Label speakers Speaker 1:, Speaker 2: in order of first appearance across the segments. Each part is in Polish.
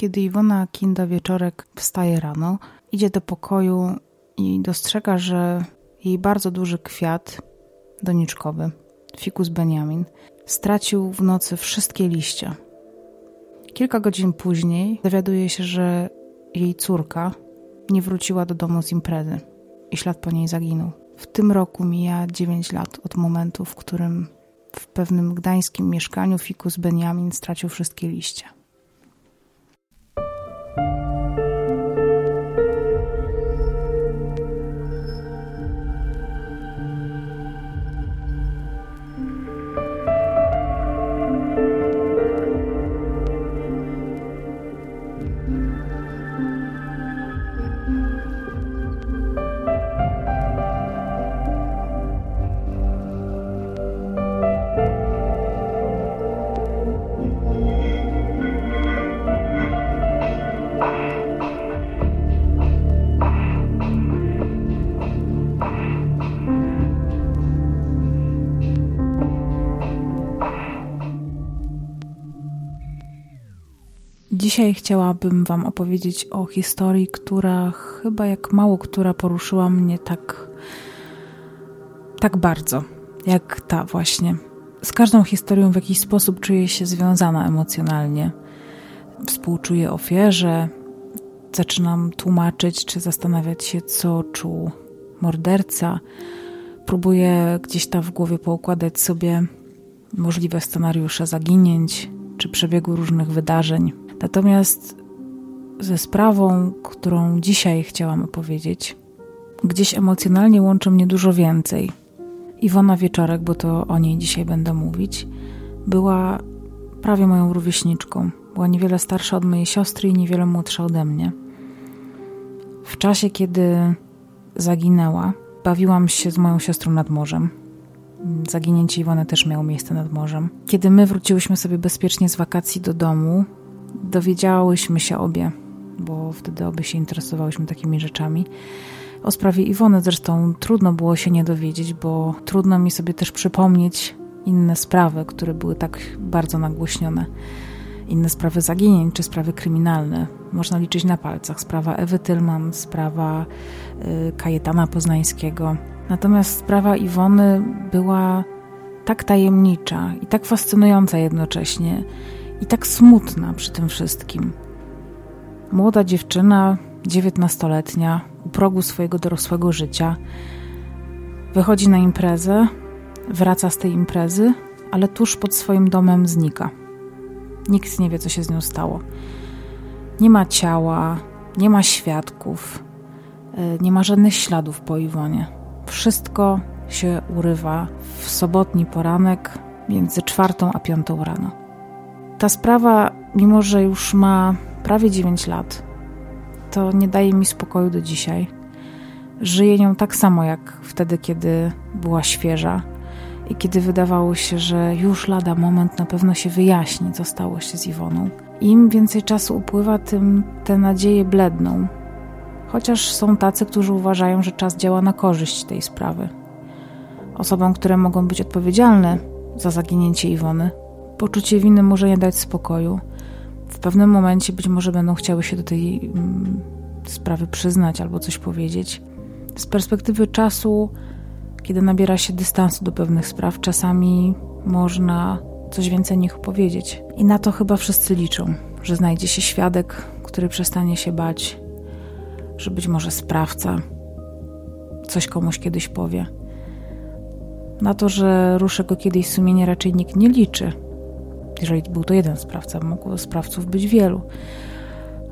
Speaker 1: Kiedy Iwona Kinda wieczorek wstaje rano, idzie do pokoju i dostrzega, że jej bardzo duży kwiat doniczkowy, fikus Benjamin, stracił w nocy wszystkie liście. Kilka godzin później dowiaduje się, że jej córka nie wróciła do domu z imprezy i ślad po niej zaginął. W tym roku mija 9 lat od momentu, w którym w pewnym gdańskim mieszkaniu fikus Benjamin stracił wszystkie liście. thank you Dzisiaj chciałabym Wam opowiedzieć o historii, która chyba jak mało która poruszyła mnie tak, tak bardzo, jak ta właśnie. Z każdą historią w jakiś sposób czuję się związana emocjonalnie. Współczuję ofierze, zaczynam tłumaczyć czy zastanawiać się, co czuł morderca. Próbuję gdzieś tam w głowie poukładać sobie możliwe scenariusze zaginięć czy przebiegu różnych wydarzeń. Natomiast ze sprawą, którą dzisiaj chciałam opowiedzieć, gdzieś emocjonalnie łączy mnie dużo więcej. Iwona Wieczorek, bo to o niej dzisiaj będę mówić, była prawie moją rówieśniczką. Była niewiele starsza od mojej siostry i niewiele młodsza ode mnie. W czasie, kiedy zaginęła, bawiłam się z moją siostrą nad morzem. Zaginięcie Iwony też miało miejsce nad morzem. Kiedy my wróciłyśmy sobie bezpiecznie z wakacji do domu, dowiedziałyśmy się obie, bo wtedy obie się interesowałyśmy takimi rzeczami. O sprawie Iwony zresztą trudno było się nie dowiedzieć, bo trudno mi sobie też przypomnieć inne sprawy, które były tak bardzo nagłośnione. Inne sprawy zaginień czy sprawy kryminalne. Można liczyć na palcach. Sprawa Ewy Tylman, sprawa y, Kajetana Poznańskiego. Natomiast sprawa Iwony była tak tajemnicza i tak fascynująca jednocześnie i tak smutna przy tym wszystkim. Młoda dziewczyna, dziewiętnastoletnia, u progu swojego dorosłego życia, wychodzi na imprezę, wraca z tej imprezy, ale tuż pod swoim domem znika. Nikt nie wie, co się z nią stało. Nie ma ciała, nie ma świadków, e, nie ma żadnych śladów po Iwonie. Wszystko się urywa w sobotni poranek między czwartą a piątą rano. Ta sprawa, mimo że już ma prawie 9 lat, to nie daje mi spokoju do dzisiaj. Żyję nią tak samo jak wtedy, kiedy była świeża i kiedy wydawało się, że już lada moment na pewno się wyjaśni, co stało się z Iwoną. Im więcej czasu upływa, tym te nadzieje bledną. Chociaż są tacy, którzy uważają, że czas działa na korzyść tej sprawy. Osobom, które mogą być odpowiedzialne za zaginięcie Iwony, poczucie winy może nie dać spokoju. W pewnym momencie być może będą chciały się do tej mm, sprawy przyznać albo coś powiedzieć. Z perspektywy czasu, kiedy nabiera się dystansu do pewnych spraw, czasami można coś więcej nich powiedzieć. I na to chyba wszyscy liczą, że znajdzie się świadek, który przestanie się bać, że być może sprawca coś komuś kiedyś powie. Na to, że ruszy go kiedyś sumienie, raczej nikt nie liczy jeżeli był to jeden sprawca, mogło sprawców być wielu.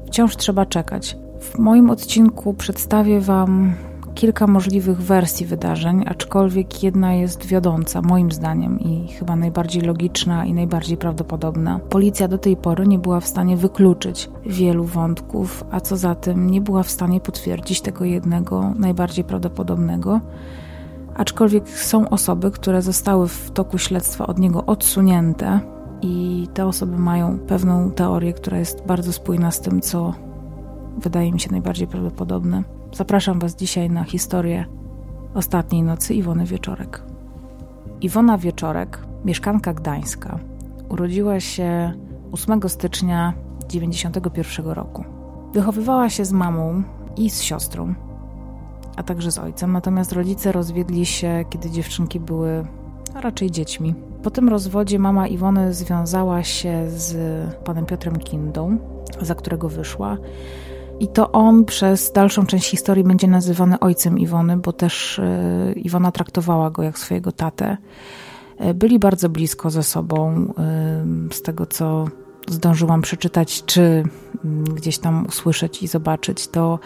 Speaker 1: Wciąż trzeba czekać. W moim odcinku przedstawię Wam kilka możliwych wersji wydarzeń, aczkolwiek jedna jest wiodąca, moim zdaniem, i chyba najbardziej logiczna i najbardziej prawdopodobna. Policja do tej pory nie była w stanie wykluczyć wielu wątków, a co za tym, nie była w stanie potwierdzić tego jednego, najbardziej prawdopodobnego. Aczkolwiek są osoby, które zostały w toku śledztwa od niego odsunięte, i te osoby mają pewną teorię, która jest bardzo spójna z tym, co wydaje mi się najbardziej prawdopodobne. Zapraszam Was dzisiaj na historię ostatniej nocy Iwony Wieczorek. Iwona Wieczorek, mieszkanka Gdańska, urodziła się 8 stycznia 1991 roku. Wychowywała się z mamą i z siostrą, a także z ojcem, natomiast rodzice rozwiedli się, kiedy dziewczynki były raczej dziećmi. Po tym rozwodzie mama Iwony związała się z panem Piotrem Kindą, za którego wyszła. I to on przez dalszą część historii będzie nazywany ojcem Iwony, bo też e, Iwona traktowała go jak swojego tatę. E, byli bardzo blisko ze sobą, e, z tego co zdążyłam przeczytać, czy mm, gdzieś tam usłyszeć i zobaczyć, to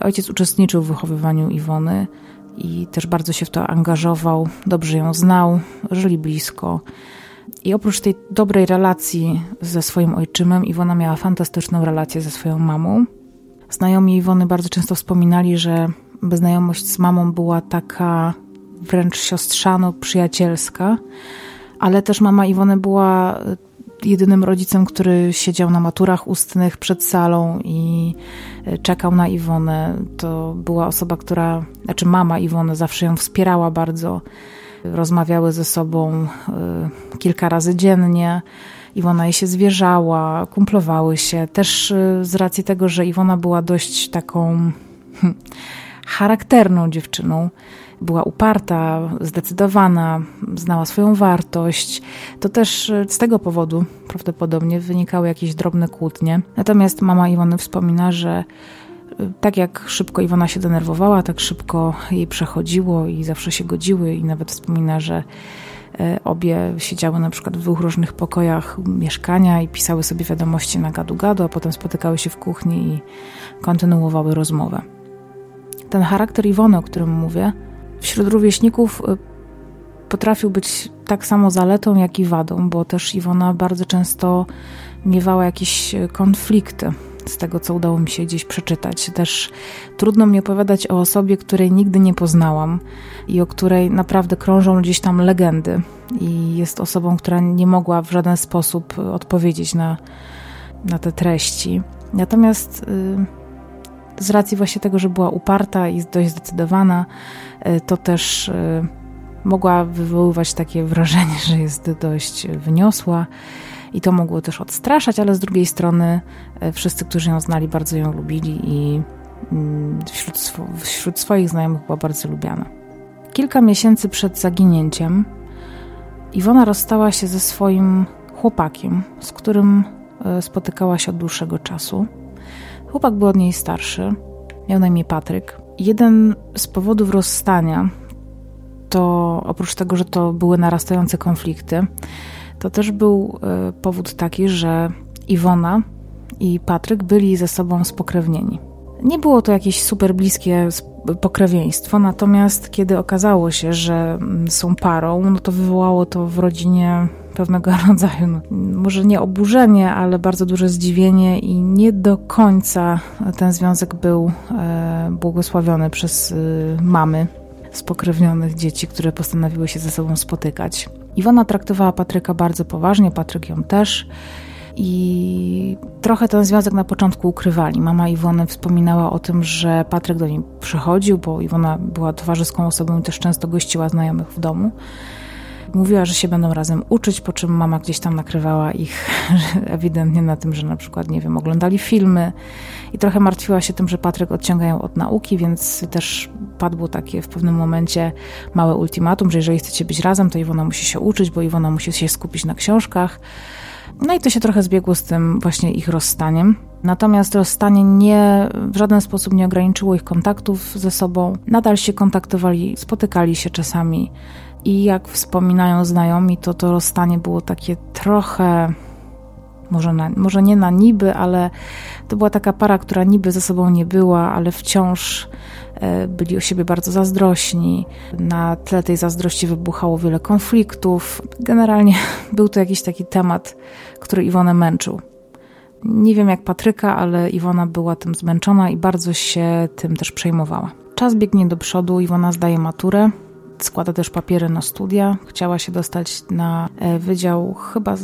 Speaker 1: ojciec uczestniczył w wychowywaniu Iwony i też bardzo się w to angażował, dobrze ją znał, żyli blisko. I oprócz tej dobrej relacji ze swoim ojczymem, Iwona miała fantastyczną relację ze swoją mamą. Znajomi Iwony bardzo często wspominali, że znajomość z mamą była taka wręcz siostrzano-przyjacielska, ale też mama Iwony była jedynym rodzicem, który siedział na maturach ustnych przed salą i e, czekał na Iwonę. To była osoba, która, znaczy mama Iwony zawsze ją wspierała bardzo. Rozmawiały ze sobą e, kilka razy dziennie. Iwona jej się zwierzała, kumplowały się. Też e, z racji tego, że Iwona była dość taką hmm, charakterną dziewczyną, była uparta, zdecydowana, znała swoją wartość. To też e, z tego powodu prawdopodobnie wynikały jakieś drobne kłótnie. Natomiast mama Iwony wspomina, że e, tak jak szybko Iwona się denerwowała, tak szybko jej przechodziło i zawsze się godziły i nawet wspomina, że e, obie siedziały na przykład w dwóch różnych pokojach mieszkania i pisały sobie wiadomości na gadu-gadu, a potem spotykały się w kuchni i kontynuowały rozmowę. Ten charakter Iwony, o którym mówię, wśród rówieśników y, potrafił być tak samo zaletą, jak i wadą, bo też Iwona bardzo często miewała jakieś y, konflikty. Z tego, co udało mi się gdzieś przeczytać. Też trudno mi opowiadać o osobie, której nigdy nie poznałam i o której naprawdę krążą gdzieś tam legendy. I jest osobą, która nie mogła w żaden sposób odpowiedzieć na, na te treści. Natomiast. Yy, z racji właśnie tego, że była uparta i dość zdecydowana, e, to też e, mogła wywoływać takie wrażenie, że jest dość wyniosła i to mogło też odstraszać, ale z drugiej strony e, wszyscy, którzy ją znali, bardzo ją lubili i mm, wśród, sw wśród swoich znajomych była bardzo lubiana. Kilka miesięcy przed zaginięciem Iwona rozstała się ze swoim chłopakiem, z którym spotykała się od dłuższego czasu. Chłopak był od niej starszy, miał na imię Patryk. Jeden z powodów rozstania to oprócz tego, że to były narastające konflikty, to też był e, powód taki, że Iwona i Patryk byli ze sobą spokrewnieni. Nie było to jakieś super bliskie pokrewieństwo, natomiast kiedy okazało się, że mm, są parą, no to wywołało to w rodzinie pewnego rodzaju, no, może nie oburzenie, ale bardzo duże zdziwienie i nie do końca ten związek był e, błogosławiony przez e, mamy spokrewnionych dzieci, które postanowiły się ze sobą spotykać. Iwona traktowała Patryka bardzo poważnie, Patryk ją też. I trochę ten związek na początku ukrywali. Mama Iwony wspominała o tym, że Patryk do niej przychodził, bo Iwona była towarzyską osobą i też często gościła znajomych w domu. Mówiła, że się będą razem uczyć, po czym mama gdzieś tam nakrywała ich ewidentnie na tym, że na przykład, nie wiem, oglądali filmy i trochę martwiła się tym, że Patryk odciąga ją od nauki, więc też padło takie w pewnym momencie małe ultimatum, że jeżeli chcecie być razem, to Iwona musi się uczyć, bo Iwona musi się skupić na książkach. No i to się trochę zbiegło z tym właśnie ich rozstaniem. Natomiast rozstanie nie, w żaden sposób nie ograniczyło ich kontaktów ze sobą. Nadal się kontaktowali, spotykali się czasami. I jak wspominają znajomi, to to rozstanie było takie trochę, może, na, może nie na niby, ale to była taka para, która niby ze sobą nie była, ale wciąż e, byli o siebie bardzo zazdrośni. Na tle tej zazdrości wybuchało wiele konfliktów. Generalnie był to jakiś taki temat, który Iwonę męczył. Nie wiem jak Patryka, ale Iwona była tym zmęczona i bardzo się tym też przejmowała. Czas biegnie do przodu, Iwona zdaje maturę składa też papiery na studia. Chciała się dostać na e, Wydział chyba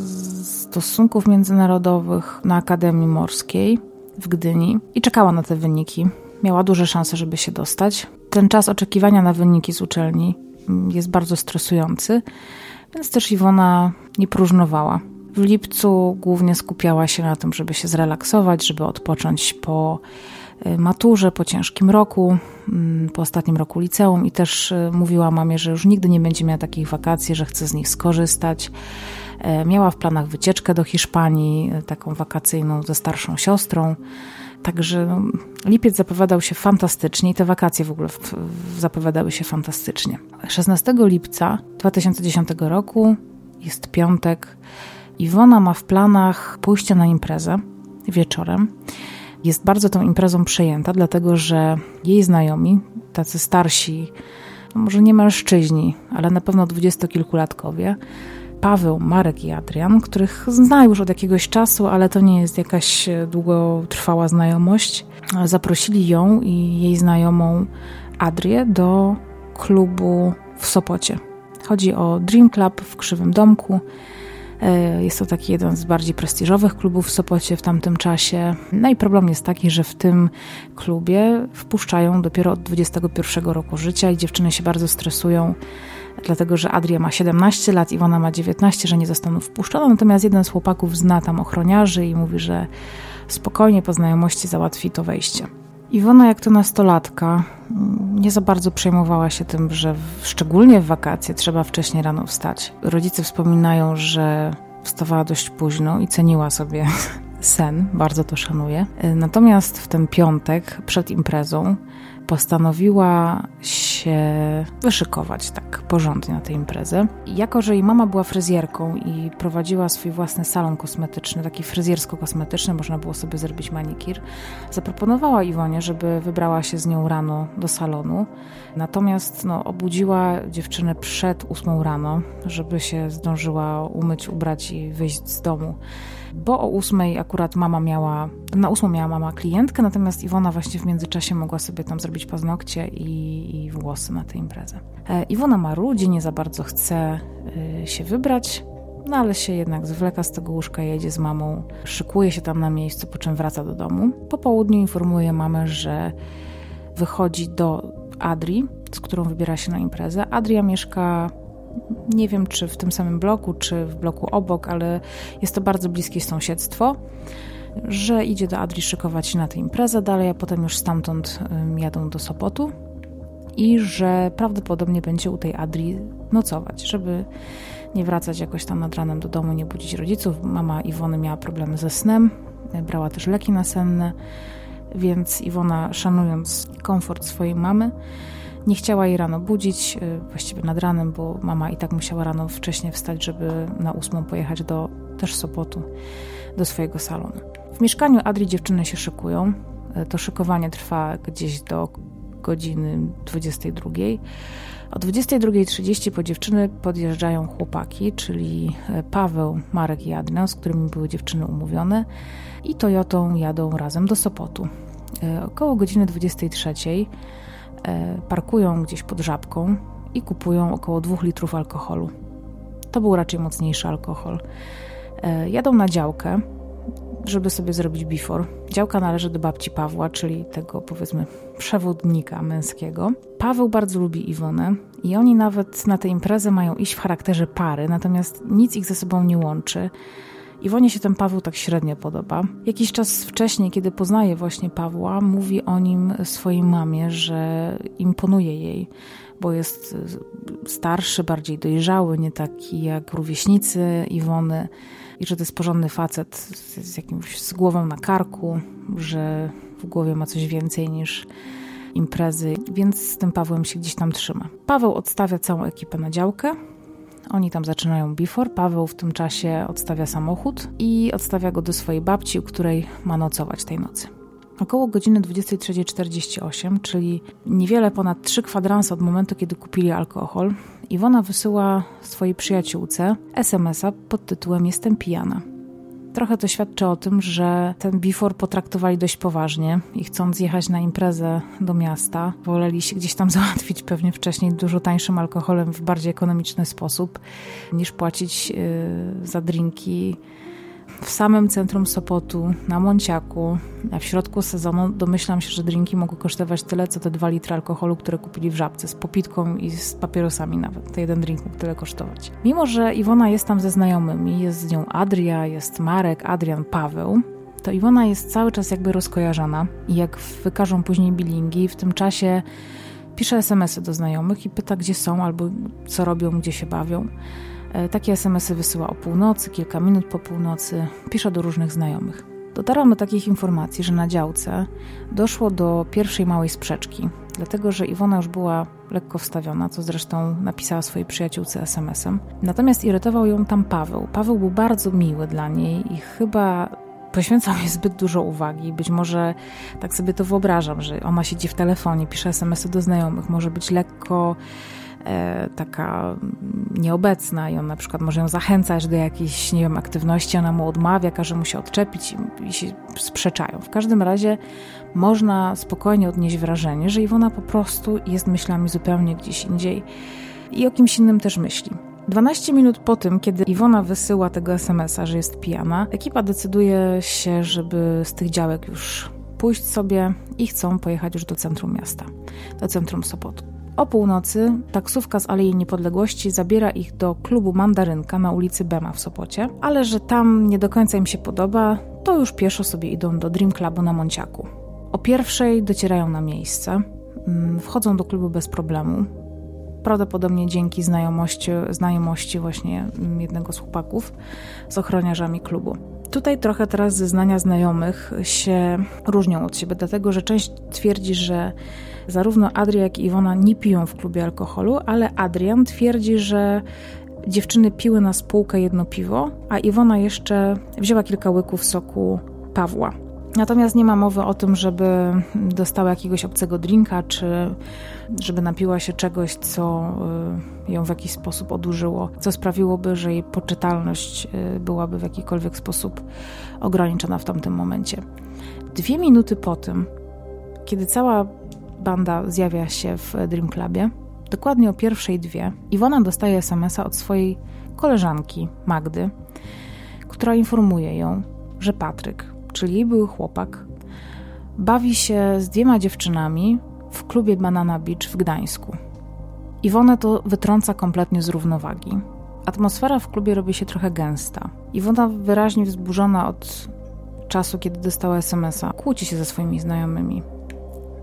Speaker 1: Stosunków Międzynarodowych na Akademii Morskiej w Gdyni i czekała na te wyniki. Miała duże szanse, żeby się dostać. Ten czas oczekiwania na wyniki z uczelni mm, jest bardzo stresujący, więc też Iwona nie próżnowała. W lipcu głównie skupiała się na tym, żeby się zrelaksować, żeby odpocząć po maturze, po ciężkim roku, mm, po ostatnim roku liceum i też y, mówiła mamie, że już nigdy nie będzie miała takich wakacji, że chce z nich skorzystać. E, miała w planach wycieczkę do Hiszpanii, e, taką wakacyjną ze starszą siostrą. Także no, lipiec zapowiadał się fantastycznie i te wakacje w ogóle zapowiadały się fantastycznie. 16 lipca 2010 roku jest piątek. Iwona ma w planach pójście na imprezę wieczorem. Jest bardzo tą imprezą przejęta, dlatego że jej znajomi, tacy starsi, no może nie mężczyźni, ale na pewno dwudziestokilkulatkowie, Paweł, Marek i Adrian, których zna już od jakiegoś czasu, ale to nie jest jakaś długotrwała znajomość. Zaprosili ją i jej znajomą Adrię do klubu w Sopocie. Chodzi o Dream Club w Krzywym Domku. E, jest to taki jeden z bardziej prestiżowych klubów w Sopocie w tamtym czasie. No i problem jest taki, że w tym klubie wpuszczają dopiero od 21 roku życia i dziewczyny się bardzo stresują dlatego że Adria ma 17 lat, Iwona ma 19, że nie zostaną wpuszczone. Natomiast jeden z chłopaków zna tam ochroniarzy i mówi, że spokojnie po znajomości załatwi to wejście. Iwona, jak to nastolatka, nie za bardzo przejmowała się tym, że szczególnie w wakacje trzeba wcześniej rano wstać. Rodzice wspominają, że wstawała dość późno i ceniła sobie sen, bardzo to szanuje. Natomiast w ten piątek przed imprezą postanowiła się wyszykować tak porządnie na tę imprezę. Jako, że jej mama była fryzjerką i prowadziła swój własny salon kosmetyczny, taki fryzjersko-kosmetyczny, można było sobie zrobić manikir, zaproponowała Iwonie, żeby wybrała się z nią rano do salonu. Natomiast no, obudziła dziewczynę przed ósmą rano, żeby się zdążyła umyć, ubrać i wyjść z domu bo o ósmej akurat mama miała, na ósmą miała mama klientkę, natomiast Iwona właśnie w międzyczasie mogła sobie tam zrobić paznokcie i, i włosy na tę imprezę. E, Iwona ma ludzi, nie za bardzo chce y, się wybrać, no ale się jednak zwleka z tego łóżka, jedzie z mamą, szykuje się tam na miejscu, po czym wraca do domu. Po południu informuje mamę, że wychodzi do Adri, z którą wybiera się na imprezę. Adria mieszka nie wiem czy w tym samym bloku, czy w bloku obok, ale jest to bardzo bliskie sąsiedztwo, że idzie do Adri szykować się na tę imprezę dalej, a potem już stamtąd jadą do Sopotu i że prawdopodobnie będzie u tej Adri nocować, żeby nie wracać jakoś tam nad ranem do domu, nie budzić rodziców. Mama Iwony miała problemy ze snem, brała też leki nasenne, więc Iwona szanując komfort swojej mamy, nie chciała jej rano budzić, y, właściwie nad ranem, bo mama i tak musiała rano wcześniej wstać, żeby na ósmą pojechać do też Sopotu, do swojego salonu. W mieszkaniu Adri dziewczyny się szykują. Y, to szykowanie trwa gdzieś do godziny 22. O 22.30 po dziewczyny podjeżdżają chłopaki, czyli y, Paweł, Marek i Adrian, z którymi były dziewczyny umówione i Toyotą jadą razem do Sopotu. Około godziny 23 E, parkują gdzieś pod żabką i kupują około 2 litrów alkoholu. To był raczej mocniejszy alkohol. E, jadą na działkę, żeby sobie zrobić before. Działka należy do babci Pawła, czyli tego powiedzmy przewodnika męskiego. Paweł bardzo lubi Iwonę i oni nawet na tę imprezę mają iść w charakterze pary, natomiast nic ich ze sobą nie łączy. Iwonie się ten Paweł tak średnio podoba. Jakiś czas wcześniej, kiedy poznaje właśnie Pawła, mówi o nim swojej mamie, że imponuje jej, bo jest starszy, bardziej dojrzały, nie taki jak rówieśnicy Iwony i że to jest porządny facet z, jakimś z głową na karku, że w głowie ma coś więcej niż imprezy, więc z tym Pawłem się gdzieś tam trzyma. Paweł odstawia całą ekipę na działkę, oni tam zaczynają before. Paweł w tym czasie odstawia samochód i odstawia go do swojej babci, u której ma nocować tej nocy. Około godziny 23.48, czyli niewiele ponad 3 kwadranse od momentu, kiedy kupili alkohol, Iwona wysyła swojej przyjaciółce SMS-a pod tytułem Jestem pijana. Trochę to świadczy o tym, że ten before potraktowali dość poważnie i chcąc jechać na imprezę do miasta, woleli się gdzieś tam załatwić pewnie wcześniej dużo tańszym alkoholem w bardziej ekonomiczny sposób, niż płacić yy, za drinki w samym centrum Sopotu, na Monciaku, w środku sezonu, domyślam się, że drinki mogły kosztować tyle, co te dwa litry alkoholu, które kupili w Żabce, z popitką i z papierosami nawet. Ten jeden drink mógł tyle kosztować. Mimo, że Iwona jest tam ze znajomymi, jest z nią Adria, jest Marek, Adrian, Paweł, to Iwona jest cały czas jakby rozkojarzona i jak wykażą później bilingi, w tym czasie pisze SMS-y do znajomych i pyta, gdzie są albo co robią, gdzie się bawią. E, takie SMS-y wysyła o północy, kilka minut po północy, pisze do różnych znajomych. Dotarłam do takich informacji, że na działce doszło do pierwszej małej sprzeczki, dlatego że Iwona już była lekko wstawiona, co zresztą napisała swojej przyjaciółce SMS-em. Natomiast irytował ją tam Paweł. Paweł był bardzo miły dla niej i chyba poświęcał jej zbyt dużo uwagi. Być może tak sobie to wyobrażam, że ona siedzi w telefonie, pisze SMS-y do znajomych, może być lekko taka nieobecna i on na przykład może ją zachęcać do jakiejś, nie wiem, aktywności, ona mu odmawia, każe mu się odczepić i, i się sprzeczają. W każdym razie można spokojnie odnieść wrażenie, że Iwona po prostu jest myślami zupełnie gdzieś indziej i o kimś innym też myśli. 12 minut po tym, kiedy Iwona wysyła tego SMS-a, że jest pijana, ekipa decyduje się, żeby z tych działek już pójść sobie i chcą pojechać już do centrum miasta, do centrum Sopotu. O północy taksówka z Alei Niepodległości zabiera ich do klubu Mandarynka na ulicy Bema w Sopocie, ale że tam nie do końca im się podoba, to już pieszo sobie idą do Dream Clubu na Monciaku. O pierwszej docierają na miejsce, mm, wchodzą do klubu bez problemu. Prawdopodobnie dzięki znajomości, znajomości właśnie jednego z chłopaków z ochroniarzami klubu. Tutaj trochę teraz zeznania znajomych się różnią od siebie, dlatego że część twierdzi, że zarówno Adrian, jak i Iwona nie piją w klubie alkoholu, ale Adrian twierdzi, że dziewczyny piły na spółkę jedno piwo, a Iwona jeszcze wzięła kilka łyków soku Pawła. Natomiast nie ma mowy o tym, żeby dostała jakiegoś obcego drinka, czy żeby napiła się czegoś, co y, ją w jakiś sposób odurzyło, co sprawiłoby, że jej poczytalność y, byłaby w jakikolwiek sposób ograniczona w tamtym momencie. Dwie minuty po tym, kiedy cała banda zjawia się w Dream Clubie, dokładnie o pierwszej dwie, Iwona dostaje SMS-a od swojej koleżanki Magdy, która informuje ją, że Patryk, czyli były chłopak, bawi się z dwiema dziewczynami w klubie Banana Beach w Gdańsku. Iwona to wytrąca kompletnie z równowagi. Atmosfera w klubie robi się trochę gęsta. Iwona wyraźnie wzburzona od czasu, kiedy dostała SMS-a, kłóci się ze swoimi znajomymi.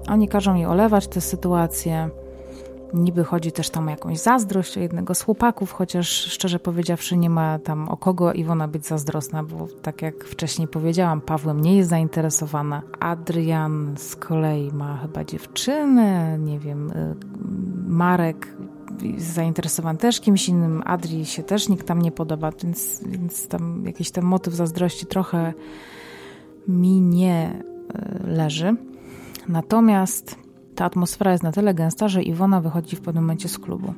Speaker 1: Oni każą jej olewać tę sytuację, Niby chodzi też tam o jakąś zazdrość o jednego z chłopaków, chociaż szczerze powiedziawszy nie ma tam o kogo Iwona być zazdrosna, bo tak jak wcześniej powiedziałam, Pawłem nie jest zainteresowana. Adrian z kolei ma chyba dziewczynę, nie wiem, y, Marek zainteresowany też kimś innym, Adri się też nikt tam nie podoba, więc, więc tam jakiś ten motyw zazdrości trochę mi nie y, leży. Natomiast ta atmosfera jest na tyle gęsta, że Iwona wychodzi w pewnym momencie z klubu.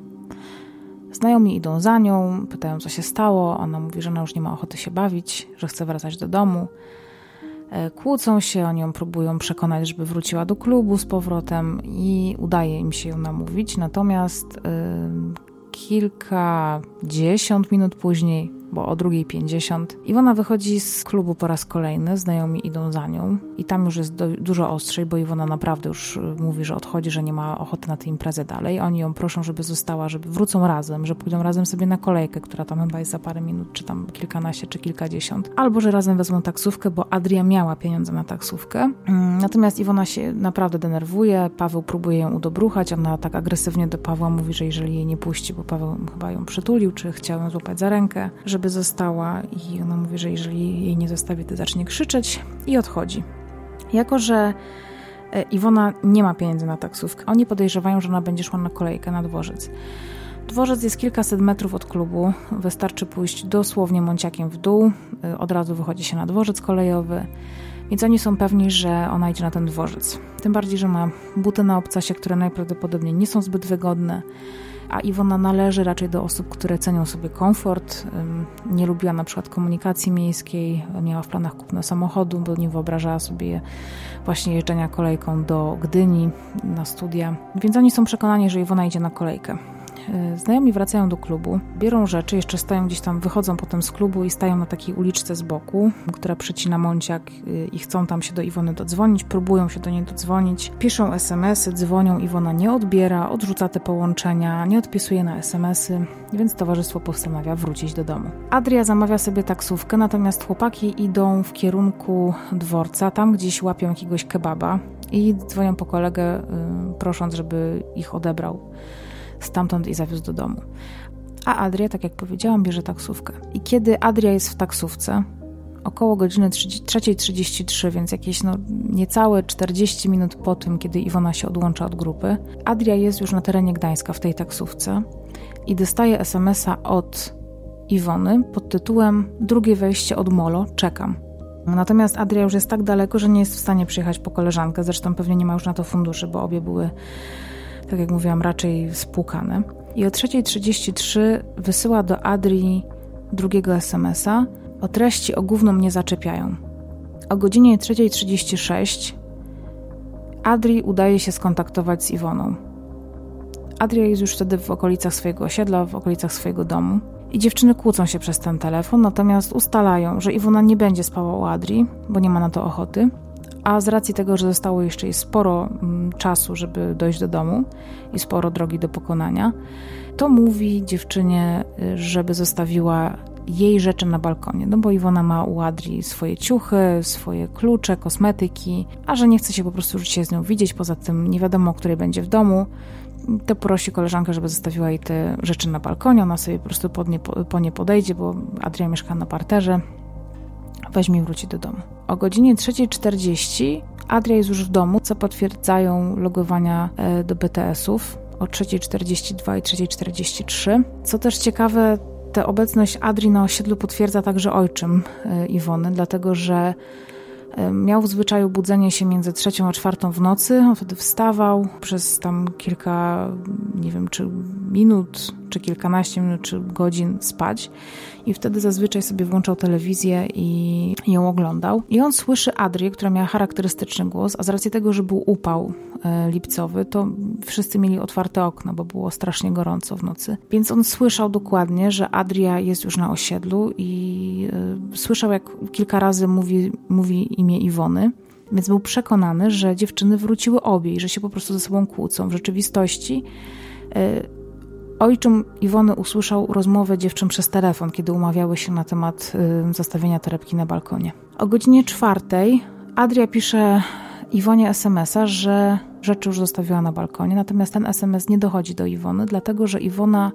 Speaker 1: Znajomi idą za nią, pytają, co się stało. Ona mówi, że ona już nie ma ochoty się bawić, że chce wracać do domu. E, kłócą się, oni ją próbują przekonać, żeby wróciła do klubu z powrotem i udaje im się ją namówić. Natomiast yy, kilkadziesiąt minut później bo o 2.50. Iwona wychodzi z klubu po raz kolejny, znajomi idą za nią i tam już jest do, dużo ostrzej, bo Iwona naprawdę już y, mówi, że odchodzi, że nie ma ochoty na tę imprezę dalej. Oni ją proszą, żeby została, żeby wrócą razem, że pójdą razem sobie na kolejkę, która tam chyba jest za parę minut, czy tam kilkanaście, czy kilkadziesiąt. Albo, że razem wezmą taksówkę, bo Adria miała pieniądze na taksówkę. Mm, natomiast Iwona się naprawdę denerwuje, Paweł próbuje ją udobruchać, ona tak agresywnie do Pawła mówi, że jeżeli jej nie puści, bo Paweł chyba ją przytulił, czy chciał ją złapać za rękę, że żeby została i ona mówi, że jeżeli jej nie zostawi, to zacznie krzyczeć i odchodzi. Jako, że e, Iwona nie ma pieniędzy na taksówkę, oni podejrzewają, że ona będzie szła na kolejkę na dworzec. Dworzec jest kilkaset metrów od klubu, wystarczy pójść dosłownie mąciakiem w dół, e, od razu wychodzi się na dworzec kolejowy, więc oni są pewni, że ona idzie na ten dworzec. Tym bardziej, że ma buty na obcasie, które najprawdopodobniej nie są zbyt wygodne a Iwona należy raczej do osób, które cenią sobie komfort. Nie lubiła na przykład komunikacji miejskiej, miała w planach kupno samochodu, bo nie wyobrażała sobie właśnie jeżdżenia kolejką do Gdyni na studia. Więc oni są przekonani, że Iwona idzie na kolejkę. E, znajomi wracają do klubu, biorą rzeczy, jeszcze stają gdzieś tam, wychodzą potem z klubu i stają na takiej uliczce z boku, która przecina Mąciak e, i chcą tam się do Iwony dodzwonić, próbują się do niej dodzwonić, piszą SMS-y, dzwonią, Iwona nie odbiera, odrzuca te połączenia, nie odpisuje na SMS-y, więc towarzystwo postanawia wrócić do domu. Adria zamawia sobie taksówkę, natomiast chłopaki idą w kierunku dworca, tam gdzieś łapią jakiegoś kebaba i dzwonią po kolegę, y, prosząc, żeby ich odebrał stamtąd i zawiózł do domu. A Adria, tak jak powiedziałam, bierze taksówkę. I kiedy Adria jest w taksówce, około godziny 3.33, więc jakieś no, niecałe 40 minut po tym, kiedy Iwona się odłącza od grupy, Adria jest już na terenie Gdańska w tej taksówce i dostaje SMS-a od Iwony pod tytułem Drugie wejście od Molo, czekam. Natomiast Adria już jest tak daleko, że nie jest w stanie przyjechać po koleżankę. Zresztą pewnie nie ma już na to funduszy, bo obie były, tak jak mówiłam, raczej spłukane. I o 3.33 wysyła do Adrii drugiego SMS-a o treści o gówno mnie zaczepiają. O godzinie 3.36 Adri udaje się skontaktować z Iwoną. Adria jest już wtedy w okolicach swojego osiedla, w okolicach swojego domu. I dziewczyny kłócą się przez ten telefon, natomiast ustalają, że Iwona nie będzie spała u Adri, bo nie ma na to ochoty. A z racji tego, że zostało jeszcze sporo mm, czasu, żeby dojść do domu i sporo drogi do pokonania, to mówi dziewczynie, y, żeby zostawiła jej rzeczy na balkonie, no bo Iwona ma u Adri swoje ciuchy, swoje klucze, kosmetyki, a że nie chce się po prostu już się z nią widzieć, poza tym nie wiadomo, o której będzie w domu, to prosi koleżankę, żeby zostawiła jej te rzeczy na balkonie. Ona sobie po prostu po nie, po nie podejdzie, bo Adria mieszka na parterze. Weźmie i wróci do domu. O godzinie 3.40 Adria jest już w domu, co potwierdzają logowania e, do BTS-ów o 3.42 i 3.43. Co też ciekawe, tę obecność Adri na osiedlu potwierdza także ojczym e, Iwony, dlatego że Miał w zwyczaju budzenie się między trzecią a czwartą w nocy. On wtedy wstawał przez tam kilka, nie wiem, czy minut, czy kilkanaście minut, czy godzin spać. I wtedy zazwyczaj sobie włączał telewizję i ją oglądał. I on słyszy Adrię, która miała charakterystyczny głos, a z racji tego, że był upał e, lipcowy, to wszyscy mieli otwarte okno, bo było strasznie gorąco w nocy. Więc on słyszał dokładnie, że Adria jest już na osiedlu i e, słyszał, jak kilka razy mówi, mówi imię Iwony. Więc był przekonany, że dziewczyny wróciły obie i że się po prostu ze sobą kłócą. W rzeczywistości e, Ojczym Iwony usłyszał rozmowę dziewczyn przez telefon, kiedy umawiały się na temat y, zostawienia torebki na balkonie. O godzinie czwartej Adria pisze Iwonie SMS-a, że rzeczy już zostawiła na balkonie, natomiast ten SMS nie dochodzi do Iwony, dlatego że Iwona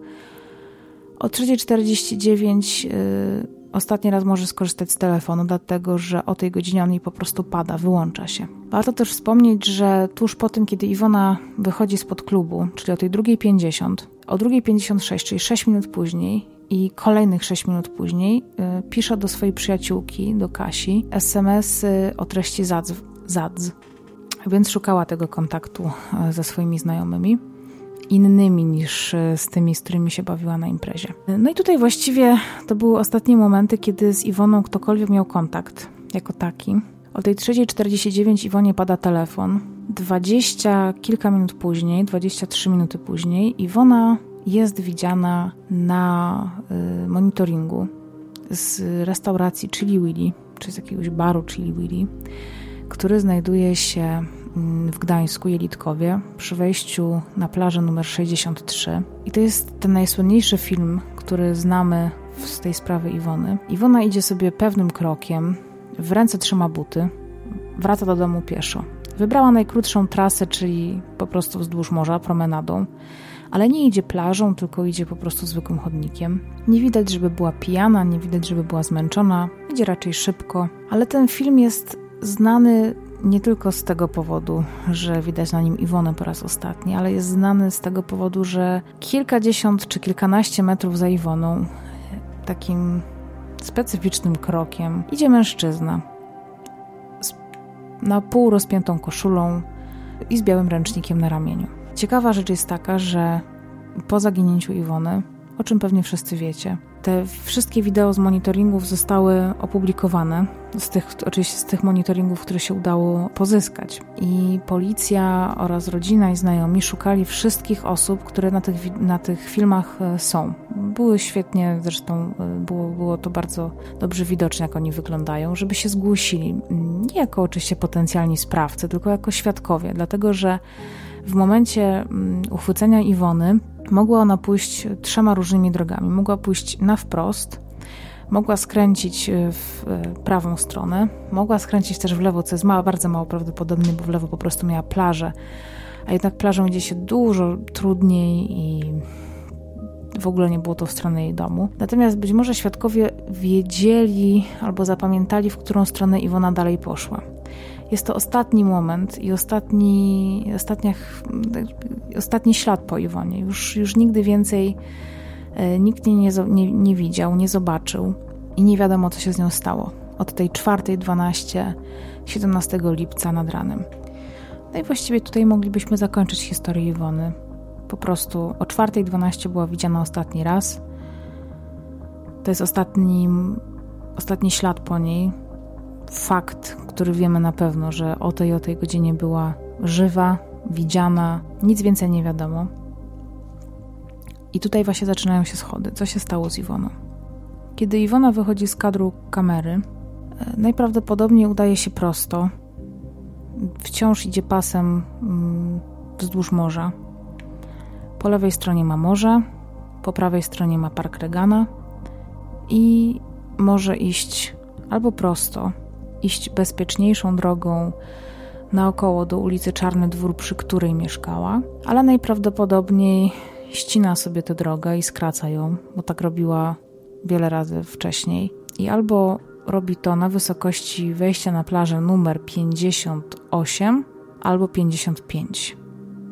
Speaker 1: o 3.49 yy, ostatni raz może skorzystać z telefonu, dlatego że o tej godzinie on jej po prostu pada, wyłącza się. Warto też wspomnieć, że tuż po tym, kiedy Iwona wychodzi spod klubu, czyli o tej 2.50, o 2.56, czyli 6 minut później i kolejnych 6 minut później y, pisze do swojej przyjaciółki, do Kasi, SMS o treści zadz, zadz. Więc szukała tego kontaktu y, ze swoimi znajomymi innymi niż y, z tymi, z którymi się bawiła na imprezie. No i tutaj właściwie to były ostatnie momenty, kiedy z Iwoną ktokolwiek miał kontakt jako taki. O tej 3.49 Iwonie pada telefon. 20 kilka minut później, 23 minuty później, Iwona jest widziana na y, monitoringu z restauracji Chili Willy, czy z jakiegoś baru Chili Willy, który znajduje się w Gdańsku, Jelitkowie, przy wejściu na plażę numer 63. I to jest ten najsłynniejszy film, który znamy z tej sprawy Iwony. Iwona idzie sobie pewnym krokiem, w ręce trzyma buty, wraca do domu pieszo. Wybrała najkrótszą trasę, czyli po prostu wzdłuż morza, promenadą, ale nie idzie plażą, tylko idzie po prostu zwykłym chodnikiem. Nie widać, żeby była pijana, nie widać, żeby była zmęczona, idzie raczej szybko, ale ten film jest znany nie tylko z tego powodu, że widać na nim Iwonę po raz ostatni, ale jest znany z tego powodu, że kilkadziesiąt czy kilkanaście metrów za Iwoną, takim specyficznym krokiem, idzie mężczyzna na pół rozpiętą koszulą i z białym ręcznikiem na ramieniu. Ciekawa rzecz jest taka, że po zaginięciu Iwony, o czym pewnie wszyscy wiecie, te wszystkie wideo z monitoringów zostały opublikowane, z tych, oczywiście z tych monitoringów, które się udało pozyskać. I policja oraz rodzina i znajomi szukali wszystkich osób, które na tych, na tych filmach e, są. Były świetnie, zresztą e, było, było to bardzo dobrze widoczne, jak oni wyglądają, żeby się zgłosili. Nie jako oczywiście potencjalni sprawcy, tylko jako świadkowie, dlatego że w momencie mm, uchwycenia Iwony mogła ona pójść trzema różnymi drogami. Mogła pójść na wprost, mogła skręcić e, w e, prawą stronę, mogła skręcić też w lewo, co jest mało, bardzo mało prawdopodobne, bo w lewo po prostu miała plażę, a jednak plażą idzie się dużo trudniej i w ogóle nie było to w stronę jej domu. Natomiast być może świadkowie wiedzieli albo zapamiętali, w którą stronę Iwona dalej poszła. Jest to ostatni moment i ostatni, ostatnia, ostatni ślad po Iwonie. Już, już nigdy więcej e, nikt jej nie, nie, nie widział, nie zobaczył i nie wiadomo, co się z nią stało. Od tej 4.12 17 lipca nad ranem. No i właściwie tutaj moglibyśmy zakończyć historię Iwony. Po prostu o 4.12 była widziana ostatni raz. To jest ostatni, ostatni ślad po niej fakt, który wiemy na pewno, że o tej o tej godzinie była żywa, widziana, nic więcej nie wiadomo. I tutaj właśnie zaczynają się schody. Co się stało z Iwoną? Kiedy Iwona wychodzi z kadru kamery, e, najprawdopodobniej udaje się prosto. Wciąż idzie pasem mm, wzdłuż morza. Po lewej stronie ma morze, po prawej stronie ma park Regana i może iść albo prosto, iść bezpieczniejszą drogą naokoło do ulicy Czarny Dwór, przy której mieszkała, ale najprawdopodobniej ścina sobie tę drogę i skraca ją, bo tak robiła wiele razy wcześniej. I albo robi to na wysokości wejścia na plażę numer 58 albo 55.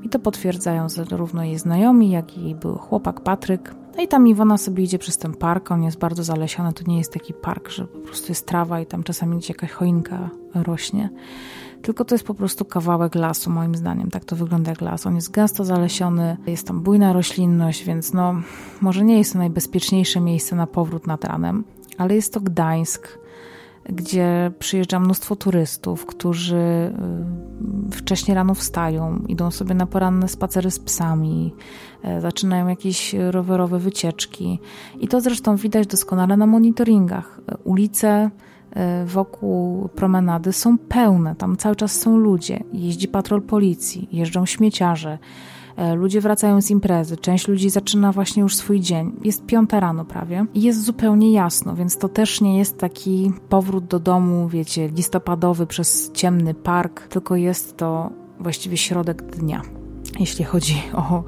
Speaker 1: I to potwierdzają zarówno jej znajomi, jak i jej były chłopak Patryk, no i tam Iwona sobie idzie przez ten park, on jest bardzo zalesiony, to nie jest taki park, że po prostu jest trawa i tam czasami gdzieś jakaś choinka rośnie. Tylko to jest po prostu kawałek lasu, moim zdaniem. Tak to wygląda jak las. On jest gęsto zalesiony, jest tam bujna roślinność, więc no, może nie jest to najbezpieczniejsze miejsce na powrót nad ranem, ale jest to Gdańsk gdzie przyjeżdża mnóstwo turystów, którzy y, wcześniej rano wstają, idą sobie na poranne spacery z psami, e, zaczynają jakieś rowerowe wycieczki. I to zresztą widać doskonale na monitoringach. Ulice e, wokół promenady są pełne, tam cały czas są ludzie. Jeździ patrol policji, jeżdżą śmieciarze. E, ludzie wracają z imprezy, część ludzi zaczyna właśnie już swój dzień. Jest piąta rano prawie i jest zupełnie jasno, więc to też nie jest taki powrót do domu, wiecie, listopadowy przez ciemny park, tylko jest to właściwie środek dnia, jeśli chodzi o,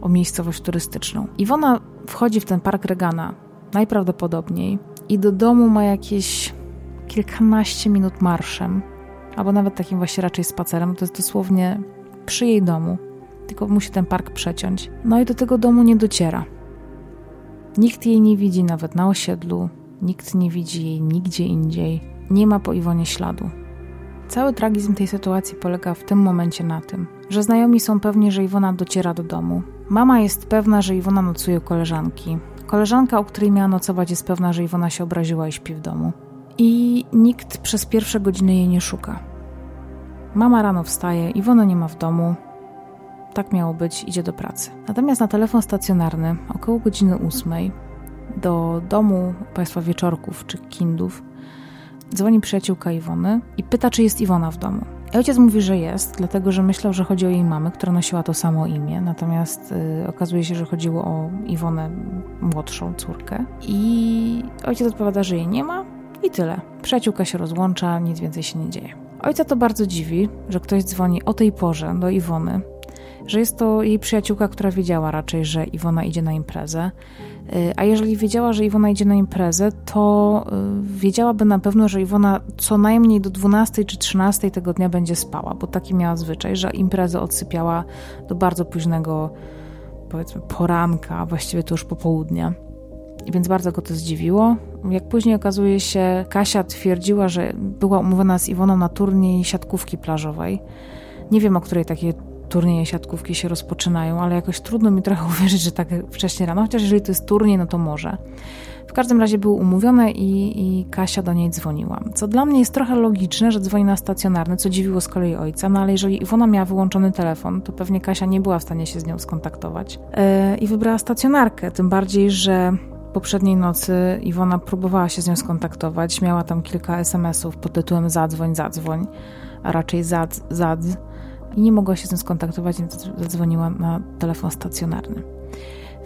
Speaker 1: o miejscowość turystyczną. Iwona wchodzi w ten park Regana najprawdopodobniej i do domu ma jakieś kilkanaście minut marszem, albo nawet takim właśnie raczej spacerem. To jest dosłownie przy jej domu tylko musi ten park przeciąć. No i do tego domu nie dociera. Nikt jej nie widzi nawet na osiedlu, nikt nie widzi jej nigdzie indziej. Nie ma po Iwonie śladu. Cały tragizm tej sytuacji polega w tym momencie na tym, że znajomi są pewni, że Iwona dociera do domu. Mama jest pewna, że Iwona nocuje u koleżanki. Koleżanka, u której miała nocować, jest pewna, że Iwona się obraziła i śpi w domu. I nikt przez pierwsze godziny jej nie szuka. Mama rano wstaje, Iwona nie ma w domu, tak miało być, idzie do pracy. Natomiast na telefon stacjonarny około godziny 8 do domu państwa wieczorków czy kindów dzwoni przyjaciółka Iwony i pyta, czy jest Iwona w domu. I ojciec mówi, że jest, dlatego że myślał, że chodzi o jej mamę, która nosiła to samo imię, natomiast y, okazuje się, że chodziło o Iwonę, młodszą córkę. I ojciec odpowiada, że jej nie ma i tyle. Przyjaciółka się rozłącza, nic więcej się nie dzieje. Ojca to bardzo dziwi, że ktoś dzwoni o tej porze do Iwony, że jest to jej przyjaciółka, która wiedziała raczej, że Iwona idzie na imprezę. Y, a jeżeli wiedziała, że Iwona idzie na imprezę, to y, wiedziałaby na pewno, że Iwona co najmniej do 12 czy 13 tego dnia będzie spała, bo taki miała zwyczaj, że imprezę odsypiała do bardzo późnego, powiedzmy, poranka, właściwie to już popołudnia. Więc bardzo go to zdziwiło. Jak później okazuje się, Kasia twierdziła, że była umówiona z Iwoną na turniej siatkówki plażowej. Nie wiem, o której takie turnieje siatkówki się rozpoczynają, ale jakoś trudno mi trochę uwierzyć, że tak wcześnie rano, chociaż jeżeli to jest turniej, no to może. W każdym razie były umówione i, i Kasia do niej dzwoniła. Co dla mnie jest trochę logiczne, że dzwoni na stacjonarny, co dziwiło z kolei ojca, no ale jeżeli Iwona miała wyłączony telefon, to pewnie Kasia nie była w stanie się z nią skontaktować. Yy, I wybrała stacjonarkę, tym bardziej, że poprzedniej nocy Iwona próbowała się z nią skontaktować. Miała tam kilka SMS-ów pod tytułem zadzwoń, zadzwoń, a raczej zadz, zadz i nie mogła się z nią skontaktować, więc zadzwoniła na telefon stacjonarny.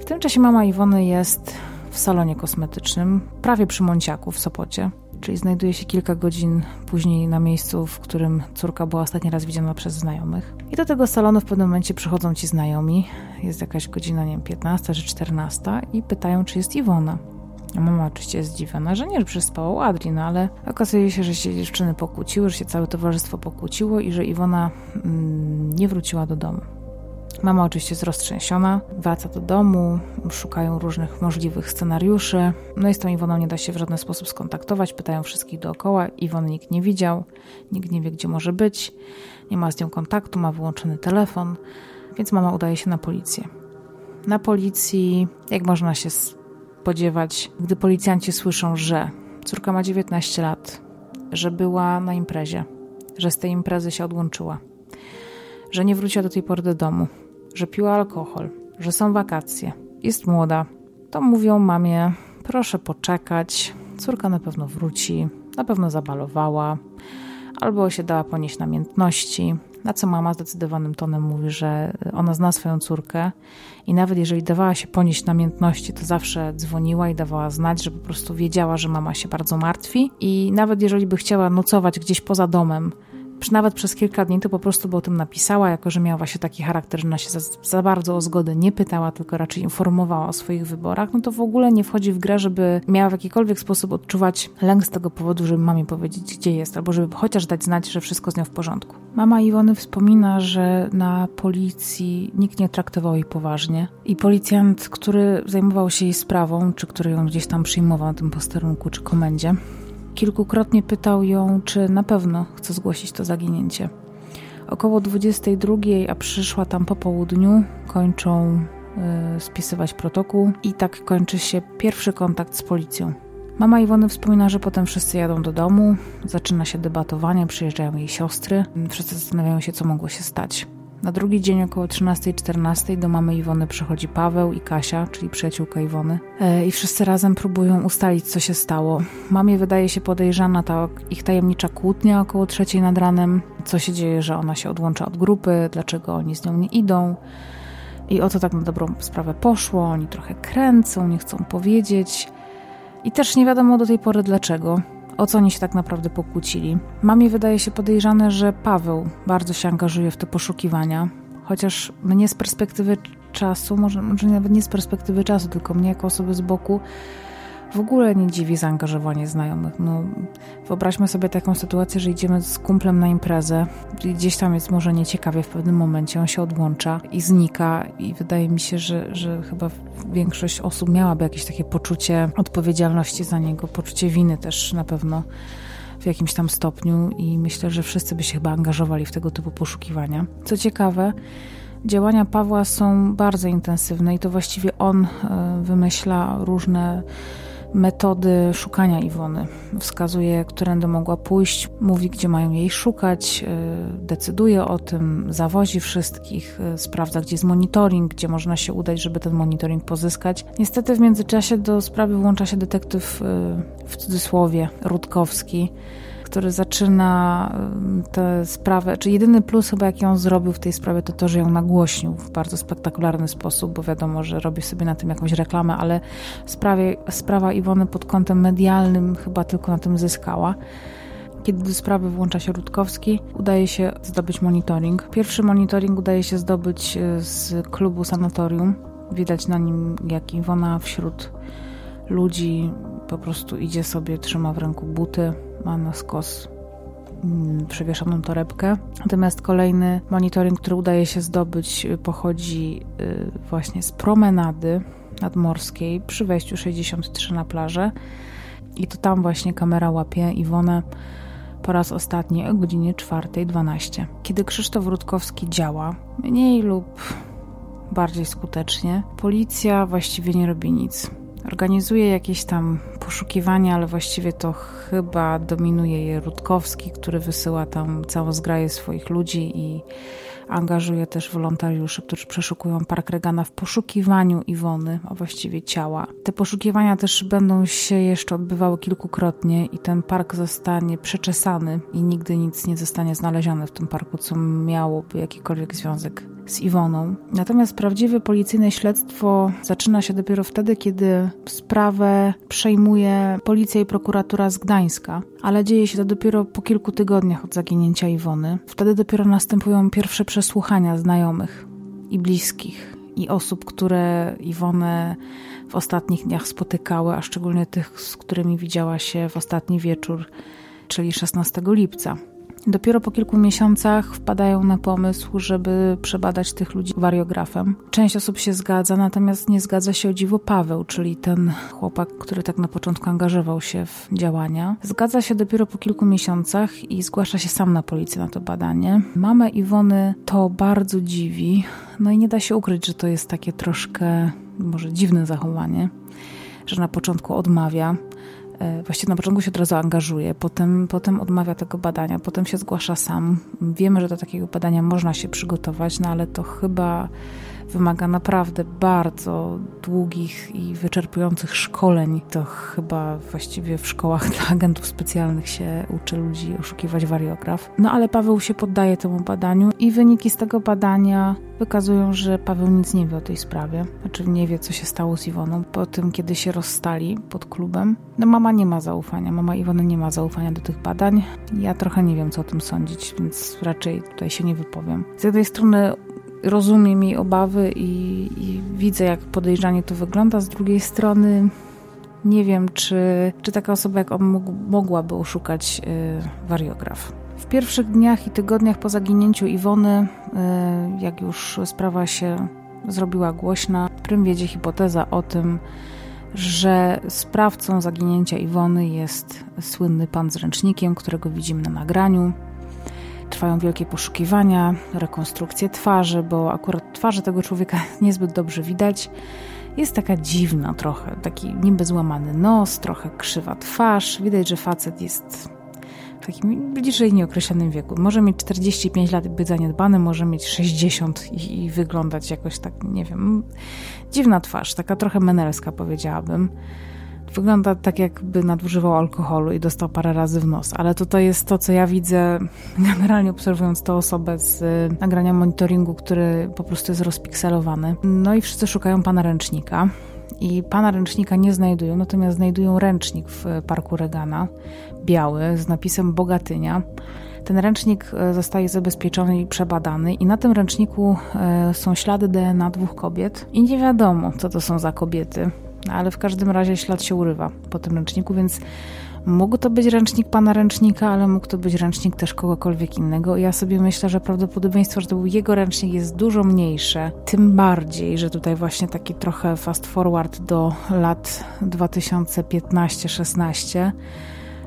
Speaker 1: W tym czasie mama Iwony jest w salonie kosmetycznym, prawie przy Monciaku w Sopocie, czyli znajduje się kilka godzin później na miejscu, w którym córka była ostatni raz widziana przez znajomych. I do tego salonu w pewnym momencie przychodzą ci znajomi, jest jakaś godzina, nie wiem, 15 czy 14 i pytają, czy jest Iwona. Mama oczywiście jest zdziwiona, że nie, że przespała ładnie, no ale okazuje się, że się dziewczyny pokłóciły, że się całe towarzystwo pokłóciło i że Iwona mm, nie wróciła do domu. Mama oczywiście jest roztrzęsiona, wraca do domu, szukają różnych możliwych scenariuszy. No i z tą Iwoną nie da się w żaden sposób skontaktować, pytają wszystkich dookoła. Iwony nikt nie widział, nikt nie wie, gdzie może być, nie ma z nią kontaktu, ma wyłączony telefon, więc mama udaje się na policję. Na policji, jak można się spodziewać, gdy policjanci słyszą, że córka ma 19 lat, że była na imprezie, że z tej imprezy się odłączyła, że nie wróciła do tej pory do domu, że piła alkohol, że są wakacje, jest młoda, to mówią mamie: proszę poczekać, córka na pewno wróci, na pewno zabalowała, albo się dała ponieść namiętności. Na co mama zdecydowanym tonem mówi, że ona zna swoją córkę i nawet jeżeli dawała się ponieść namiętności, to zawsze dzwoniła i dawała znać, że po prostu wiedziała, że mama się bardzo martwi i nawet jeżeli by chciała nocować gdzieś poza domem, nawet przez kilka dni to po prostu by o tym napisała, jako że miała właśnie taki charakter, że ona się za, za, bardzo o zgodę nie pytała, tylko raczej informowała o swoich wyborach, no to w ogóle nie wchodzi w grę, żeby miała w jakikolwiek sposób odczuwać lęk z tego powodu, żeby mamie powiedzieć, gdzie jest, albo żeby chociaż dać znać, że wszystko z nią w porządku. Mama Iwony wspomina, że na policji nikt nie traktował jej poważnie i policjant, który zajmował się jej sprawą, czy który ją gdzieś tam przyjmował na tym posterunku czy komendzie, Kilkukrotnie pytał ją, czy na pewno chce zgłosić to zaginięcie. Około 22, a przyszła tam po południu, kończą y, spisywać protokół i tak kończy się pierwszy kontakt z policją. Mama Iwony wspomina, że potem wszyscy jadą do domu, zaczyna się debatowanie, przyjeżdżają jej siostry, wszyscy zastanawiają się, co mogło się stać. Na drugi dzień około 13-14 do mamy Iwony przychodzi Paweł i Kasia, czyli przyjaciółka Iwony. E, I wszyscy razem próbują ustalić, co się stało. Mamie wydaje się podejrzana ta ich tajemnicza kłótnia około trzeciej nad ranem. Co się dzieje, że ona się odłącza od grupy, dlaczego oni z nią nie idą. I o to tak na dobrą sprawę poszło. Oni trochę kręcą, nie chcą powiedzieć. I też nie wiadomo do tej pory dlaczego o co oni się tak naprawdę pokłócili. Mamie wydaje się podejrzane, że Paweł bardzo się angażuje w te poszukiwania, chociaż mnie z perspektywy czasu, może, może nawet nie z perspektywy czasu, tylko mnie jako osoby z boku, w ogóle nie dziwi zaangażowanie znajomych. No, wyobraźmy sobie taką sytuację, że idziemy z kumplem na imprezę, gdzieś tam jest może nieciekawie w pewnym momencie, on się odłącza i znika i wydaje mi się, że, że chyba większość osób miałaby jakieś takie poczucie odpowiedzialności za niego, poczucie winy też na pewno w jakimś tam stopniu i myślę, że wszyscy by się chyba angażowali w tego typu poszukiwania. Co ciekawe, działania Pawła są bardzo intensywne i to właściwie on e, wymyśla różne metody szukania Iwony. Wskazuje, którędy mogła pójść, mówi, gdzie mają jej szukać, y, decyduje o tym, zawozi wszystkich, y, sprawdza, gdzie jest monitoring, gdzie można się udać, żeby ten monitoring pozyskać. Niestety w międzyczasie do sprawy włącza się detektyw y, w cudzysłowie Rutkowski, który zaczyna tę sprawę, czy jedyny plus chyba jaki on zrobił w tej sprawie to to, że ją nagłośnił w bardzo spektakularny sposób, bo wiadomo, że robi sobie na tym jakąś reklamę, ale sprawie, sprawa Iwony pod kątem medialnym chyba tylko na tym zyskała. Kiedy do sprawy włącza się Rutkowski, udaje się zdobyć monitoring. Pierwszy monitoring udaje się zdobyć e, z klubu sanatorium. Widać na nim, jak Iwona wśród ludzi po prostu idzie sobie, trzyma w ręku buty, ma na skos mm, przewieszoną torebkę. Natomiast kolejny monitoring, który udaje się zdobyć, pochodzi y, właśnie z promenady nadmorskiej przy wejściu 63 na plażę. I to tam właśnie kamera łapie Iwonę po raz ostatni o godzinie 4.12. Kiedy Krzysztof Rutkowski działa, mniej lub bardziej skutecznie, policja właściwie nie robi nic. Organizuje jakieś tam poszukiwania, ale właściwie to chyba dominuje je Rutkowski, który wysyła tam całą zgraję swoich ludzi i Angażuje też wolontariuszy, którzy przeszukują Park Regana w poszukiwaniu Iwony, a właściwie ciała. Te poszukiwania też będą się jeszcze odbywały kilkukrotnie i ten park zostanie przeczesany i nigdy nic nie zostanie znalezione w tym parku, co miałoby jakikolwiek związek z Iwoną. Natomiast prawdziwe policyjne śledztwo zaczyna się dopiero wtedy, kiedy sprawę przejmuje policja i prokuratura z Gdańska, ale dzieje się to dopiero po kilku tygodniach od zaginięcia Iwony. Wtedy dopiero następują pierwsze przesłuchania znajomych i bliskich i osób, które Iwonę w ostatnich dniach spotykały, a szczególnie tych, z którymi widziała się w ostatni wieczór, czyli 16 lipca. Dopiero po kilku miesiącach wpadają na pomysł, żeby przebadać tych ludzi wariografem. Część osób się zgadza, natomiast nie zgadza się o dziwo Paweł, czyli ten chłopak, który tak na początku angażował się w działania. Zgadza się dopiero po kilku miesiącach i zgłasza się sam na policję na to badanie. Mamę Iwony to bardzo dziwi, no i nie da się ukryć, że to jest takie troszkę może dziwne zachowanie, że na początku odmawia. E, właściwie na początku się od razu angażuje, potem, potem odmawia tego badania, potem się zgłasza sam. Wiemy, że do takiego badania można się przygotować, no ale to chyba wymaga naprawdę bardzo długich i wyczerpujących szkoleń. To chyba właściwie w szkołach dla agentów specjalnych się uczy ludzi oszukiwać wariograf. No ale Paweł się poddaje temu badaniu i wyniki z tego badania wykazują, że Paweł nic nie wie o tej sprawie. Znaczy nie wie, co się stało z Iwoną po tym, kiedy się rozstali pod klubem. No mama nie ma zaufania, mama Iwony nie ma zaufania do tych badań. Ja trochę nie wiem, co o tym sądzić, więc raczej tutaj się nie wypowiem. Z jednej strony rozumiem jej obawy i, i, widzę, jak podejrzanie to wygląda. Z drugiej strony nie wiem, czy, czy taka osoba jak on mógł, mogłaby oszukać y, wariograf. W pierwszych dniach i tygodniach po zaginięciu Iwony, y, jak już sprawa się zrobiła głośna, prym wiedzie hipoteza o tym, że sprawcą zaginięcia Iwony jest słynny pan z ręcznikiem, którego widzimy na nagraniu. Trwają wielkie poszukiwania, rekonstrukcje twarzy, bo akurat twarzy tego człowieka niezbyt dobrze widać. Jest taka dziwna trochę, taki niby złamany nos, trochę krzywa twarz. Widać, że facet jest w takim bliżej nieokreślonym wieku. Może mieć 45 lat i być zaniedbany, może mieć 60 i, i wyglądać jakoś tak, nie wiem, dziwna twarz, taka trochę menelska powiedziałabym. Wygląda tak, jakby nadużywał alkoholu i dostał parę razy w nos, ale to to jest to, co ja widzę generalnie obserwując tę osobę z y, nagrania monitoringu, który po prostu jest rozpikselowany. No i wszyscy szukają pana ręcznika i pana ręcznika nie znajdują, natomiast znajdują ręcznik w parku Regana, biały, z napisem Bogatynia. Ten ręcznik y, zostaje zabezpieczony i przebadany, i na tym ręczniku y, są ślady DNA dwóch kobiet, i nie wiadomo, co to są za kobiety ale w każdym razie ślad się urywa po tym ręczniku, więc mógł to być ręcznik pana ręcznika, ale mógł to być ręcznik też kogokolwiek innego. Ja sobie myślę, że prawdopodobieństwo, że to był jego ręcznik jest dużo mniejsze. Tym bardziej, że tutaj właśnie taki trochę fast forward do lat 2015-16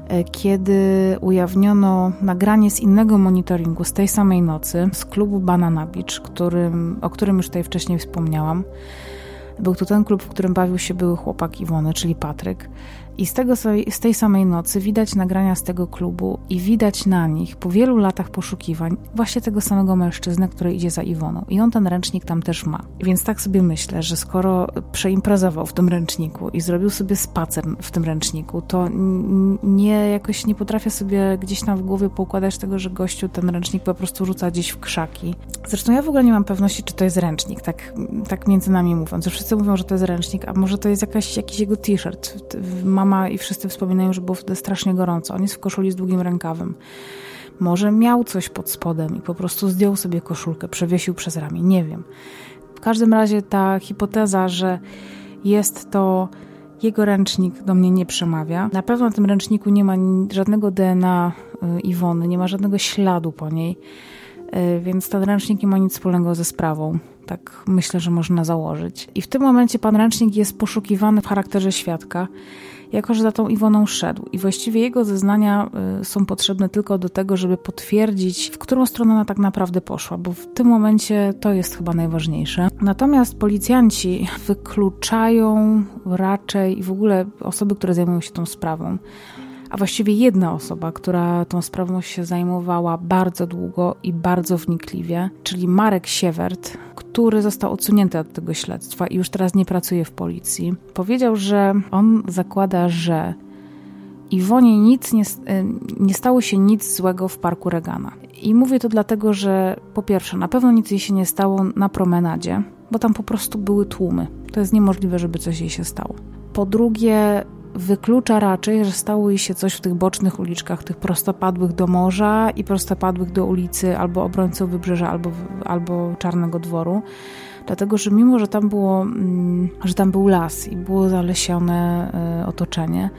Speaker 1: e, kiedy ujawniono nagranie z innego monitoringu z tej samej nocy z klubu Banana Beach, którym, o którym już tutaj wcześniej wspomniałam. Był to ten klub, w którym bawił się były chłopak Iwony, czyli Patryk. I z, tego, z tej samej nocy widać nagrania z tego klubu i widać na nich po wielu latach poszukiwań właśnie tego samego mężczyznę, który idzie za Iwoną. I on ten ręcznik tam też ma. Więc tak sobie myślę, że skoro przeimprezował w tym ręczniku i zrobił sobie spacer w tym ręczniku, to nie jakoś nie potrafię sobie gdzieś tam w głowie poukładać tego, że gościu ten ręcznik po prostu rzuca gdzieś w krzaki. Zresztą ja w ogóle nie mam pewności, czy to jest ręcznik, tak, tak między nami mówiąc. Wszyscy mówią, że to jest ręcznik, a może to jest jakaś, jakiś jego t-shirt. Mama i wszyscy wspominają, że było wtedy strasznie gorąco. On jest w koszuli z długim rękawem. Może miał coś pod spodem i po prostu zdjął sobie koszulkę, przewiesił przez ramię. Nie wiem. W każdym razie ta hipoteza, że jest to jego ręcznik do mnie nie przemawia. Na pewno na tym ręczniku nie ma żadnego DNA y, Iwony, nie ma żadnego śladu po niej, y, więc ten ręcznik nie ma nic wspólnego ze sprawą. Tak myślę, że można założyć. I w tym momencie pan ręcznik jest poszukiwany w charakterze świadka jako że za tą Iwoną szedł. I właściwie jego zeznania y, są potrzebne tylko do tego, żeby potwierdzić, w którą stronę ona tak naprawdę poszła, bo w tym momencie to jest chyba najważniejsze. Natomiast policjanci wykluczają raczej i w ogóle osoby, które zajmują się tą sprawą, a właściwie jedna osoba, która tą sprawą się zajmowała bardzo długo i bardzo wnikliwie, czyli Marek Siewert, który został odsunięty od tego śledztwa i już teraz nie pracuje w policji, powiedział, że on zakłada, że Iwonie nic nie, nie stało się nic złego w parku Regana. I mówię to dlatego, że po pierwsze, na pewno nic jej się nie stało na promenadzie, bo tam po prostu były tłumy. To jest niemożliwe, żeby coś jej się stało. Po drugie, wyklucza raczej, że stało jej się coś w tych bocznych uliczkach, tych prostopadłych do morza i prostopadłych do ulicy albo obrońców wybrzeża, albo, albo Czarnego Dworu. Dlatego, że mimo, że tam było, mm, że tam był las i było zalesione e, otoczenie,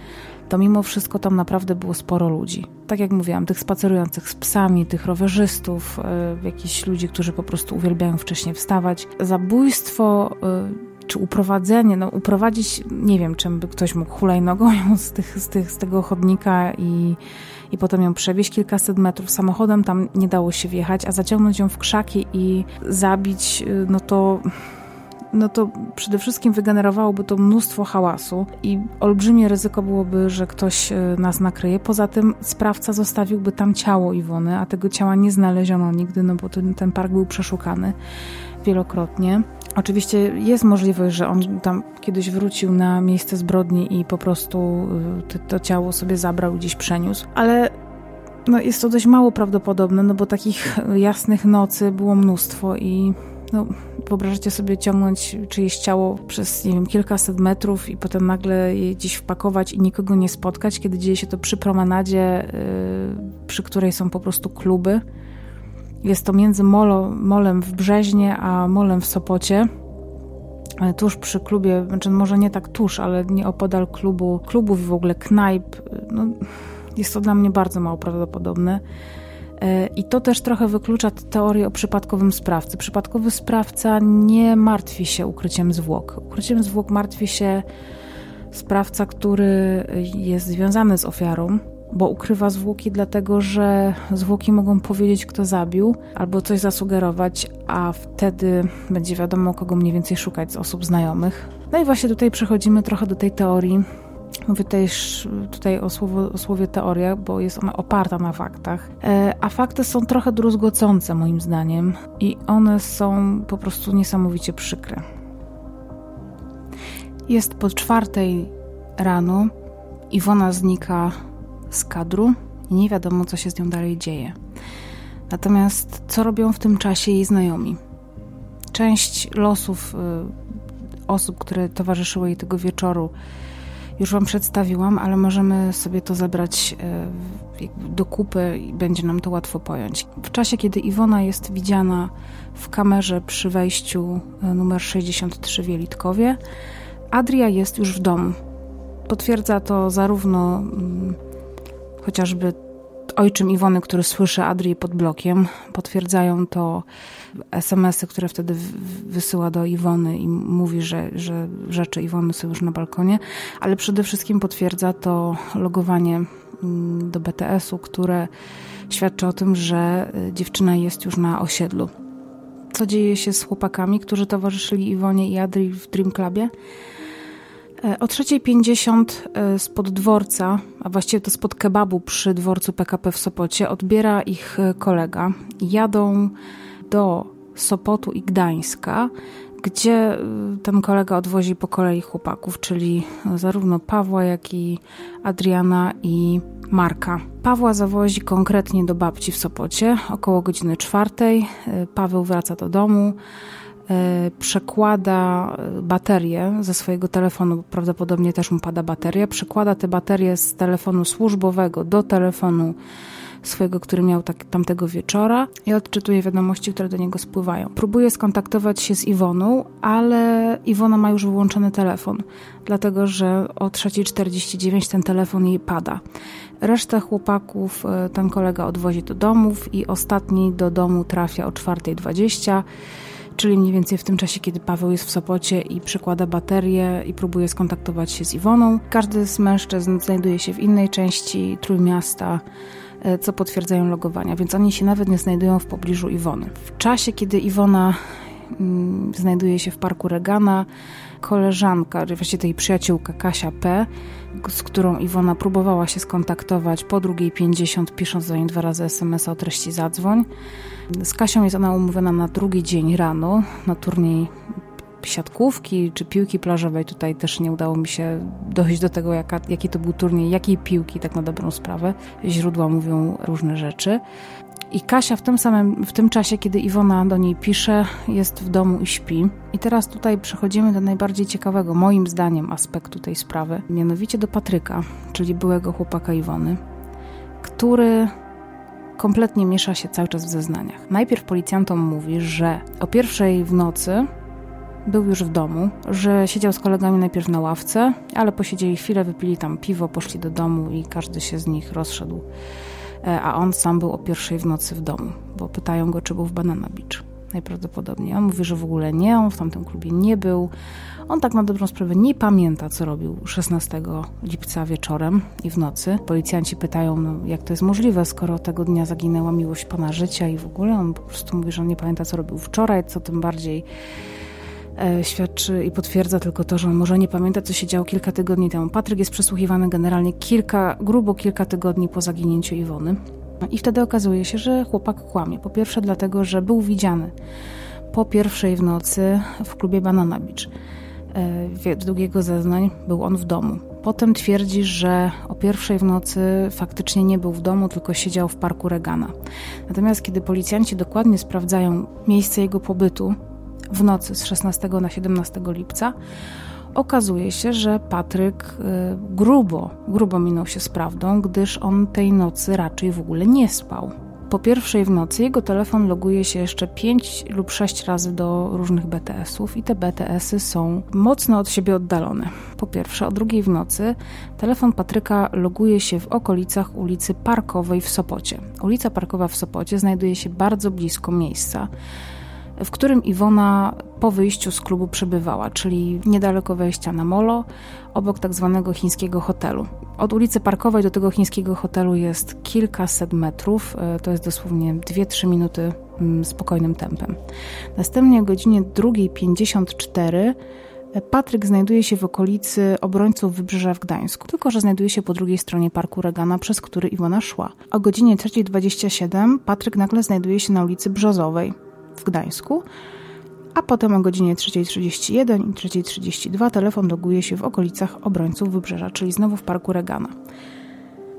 Speaker 1: to mimo wszystko tam naprawdę było sporo ludzi. Tak jak mówiłam, tych spacerujących z psami, tych rowerzystów, e, jakichś ludzi, którzy po prostu uwielbiają wcześniej wstawać. Zabójstwo e, czy uprowadzenie, no uprowadzić, nie wiem, czym by ktoś mógł hulajnogą ją z, tych, z, tych, z tego chodnika i, i potem ją przewieźć kilkaset metrów samochodem, tam nie dało się wjechać, a zaciągnąć ją w krzaki i zabić, no to no to przede wszystkim wygenerowałoby to mnóstwo hałasu i olbrzymie ryzyko byłoby, że ktoś e, nas nakryje. Poza tym sprawca zostawiłby tam ciało Iwony, a tego ciała nie znaleziono nigdy, no bo ten, ten park był przeszukany wielokrotnie. Oczywiście jest możliwość, że on tam kiedyś wrócił na miejsce zbrodni i po prostu y, to, ciało sobie zabrał gdzieś przeniósł, ale no jest to dość mało prawdopodobne, no bo takich jasnych nocy było mnóstwo i no, wyobrażacie sobie ciągnąć czyjeś ciało przez, nie wiem, kilkaset metrów i potem nagle je gdzieś wpakować i nikogo nie spotkać, kiedy dzieje się to przy promenadzie, yy, przy której są po prostu kluby. Jest to między molo, molem w Brzeźnie a molem w Sopocie. E, tuż przy klubie, znaczy może nie tak tuż, ale nie opodal klubu, klubów i w ogóle knajp. No, jest to dla mnie bardzo mało prawdopodobne. E, I to też trochę wyklucza teorię o przypadkowym sprawcy. Przypadkowy sprawca nie martwi się ukryciem zwłok. Ukryciem zwłok martwi się sprawca, który jest związany z ofiarą, bo ukrywa zwłoki, dlatego że zwłoki mogą powiedzieć, kto zabił, albo coś zasugerować, a wtedy będzie wiadomo, kogo mniej więcej szukać z osób znajomych. No i właśnie tutaj przechodzimy trochę do tej teorii. Mówię też tutaj o, słowo, o słowie teoria, bo jest ona oparta na faktach. E, a fakty są trochę druzgocące moim zdaniem i one są po prostu niesamowicie przykre. Jest po czwartej rano, Iwona znika z kadru i nie wiadomo, co się z nią dalej dzieje. Natomiast co robią w tym czasie jej znajomi? Część losów y, osób, które towarzyszyły jej tego wieczoru, już Wam przedstawiłam, ale możemy sobie to zebrać y, do kupy i będzie nam to łatwo pojąć. W czasie, kiedy Iwona jest widziana w kamerze przy wejściu y, numer 63 w Jelitkowie, Adria jest już w domu. Potwierdza to zarówno mm, chociażby ojczym Iwony, który słyszy Adrię pod blokiem. Potwierdzają to SMS-y, które wtedy wysyła do Iwony i mówi, że, że rzeczy Iwony są już na balkonie, ale przede wszystkim potwierdza to logowanie mm, do BTS-u, które świadczy o tym, że y, dziewczyna jest już na osiedlu. Co dzieje się z chłopakami, którzy towarzyszyli Iwonie i Adrii w Dream Clubie? E, o 3.50 e, spod dworca, a właściwie to spod kebabu przy dworcu PKP w Sopocie, odbiera ich e, kolega. Jadą do Sopotu i Gdańska, gdzie ten kolega odwozi po kolei chłopaków, czyli zarówno Pawła, jak i Adriana i Marka. Pawła zawozi konkretnie do babci w Sopocie około godziny czwartej. Paweł wraca do domu. E, przekłada baterię ze swojego telefonu, prawdopodobnie też mu pada bateria, przekłada te baterie z telefonu służbowego do telefonu swojego, który miał tak, tamtego wieczora i odczytuje wiadomości, które do niego spływają. Próbuje skontaktować się z Iwoną, ale Iwona ma już wyłączony telefon, dlatego że o 3.49 ten telefon jej pada. Resztę chłopaków e, ten kolega odwozi do domów i ostatni do domu trafia o 4.20 czyli mniej więcej w tym czasie, kiedy Paweł jest w Sopocie i przekłada baterię i próbuje skontaktować się z Iwoną. Każdy z mężczyzn znajduje się w innej części Trójmiasta, e, co potwierdzają logowania, więc oni się nawet nie znajdują w pobliżu Iwony. W czasie, kiedy Iwona mm, znajduje się w parku Regana, koleżanka, właściwie tej przyjaciółka Kasia P., z którą Iwona próbowała się skontaktować po drugiej 50, pisząc do niej dwa razy SMS-a o treści zadzwoń. Z Kasią jest ona umówiona na drugi dzień rano, na turniej siatkówki czy piłki plażowej. Tutaj też nie udało mi się dojść do tego, jaka, jaki to był turniej, jakiej piłki, tak na dobrą sprawę. Źródła mówią różne rzeczy. I Kasia w tym samym, w tym czasie, kiedy Iwona do niej pisze, jest w domu i śpi. I teraz tutaj przechodzimy do najbardziej ciekawego, moim zdaniem, aspektu tej sprawy. Mianowicie do Patryka, czyli byłego chłopaka Iwony, który kompletnie miesza się cały czas w zeznaniach. Najpierw policjantom mówi, że o pierwszej w nocy był już w domu, że siedział z kolegami najpierw na ławce, ale posiedzieli chwilę, wypili tam piwo, poszli do domu i każdy się z nich rozszedł. E, a on sam był o pierwszej w nocy w domu, bo pytają go, czy był w Banana Beach. Najprawdopodobniej. On mówi, że w ogóle nie, on w tamtym klubie nie był. On tak na dobrą sprawę nie pamięta, co robił 16 lipca wieczorem i w nocy. Policjanci pytają, no, jak to jest możliwe, skoro tego dnia zaginęła miłość pana życia i w ogóle on po prostu mówi, że on nie pamięta, co robił wczoraj, co tym bardziej świadczy i potwierdza tylko to, że on może nie pamięta, co się działo kilka tygodni temu. Patryk jest przesłuchiwany generalnie kilka, grubo kilka tygodni po zaginięciu Iwony. I wtedy okazuje się, że chłopak kłamie. Po pierwsze dlatego, że był widziany po pierwszej w nocy w klubie Banana Beach. Według jego zeznań był on w domu. Potem twierdzi, że o pierwszej w nocy faktycznie nie był w domu, tylko siedział w parku Regana. Natomiast kiedy policjanci dokładnie sprawdzają miejsce jego pobytu, w nocy z 16 na 17 lipca, okazuje się, że Patryk y, grubo, grubo minął się z prawdą, gdyż on tej nocy raczej w ogóle nie spał. Po pierwszej w nocy jego telefon loguje się jeszcze 5 lub 6 razy do różnych BTS-ów i te BTS-y są mocno od siebie oddalone. Po pierwsze, o drugiej w nocy telefon Patryka loguje się w okolicach ulicy Parkowej w Sopocie. Ulica Parkowa w Sopocie znajduje się bardzo blisko miejsca, w którym Iwona po wyjściu z klubu przebywała, czyli niedaleko wejścia na molo, obok tak zwanego chińskiego hotelu. Od ulicy Parkowej do tego chińskiego hotelu jest kilkaset metrów, e, to jest dosłownie 2-3 minuty mm, spokojnym tempem. Następnie o godzinie 2.54 e, Patryk znajduje się w okolicy obrońców Wybrzeża w Gdańsku, tylko że znajduje się po drugiej stronie parku Regana, przez który Iwona szła. O godzinie 3.27 Patryk nagle znajduje się na ulicy Brzozowej w Gdańsku, a potem o godzinie 3.31 i 3.32 telefon loguje się w okolicach obrońców Wybrzeża, czyli znowu w parku Regana.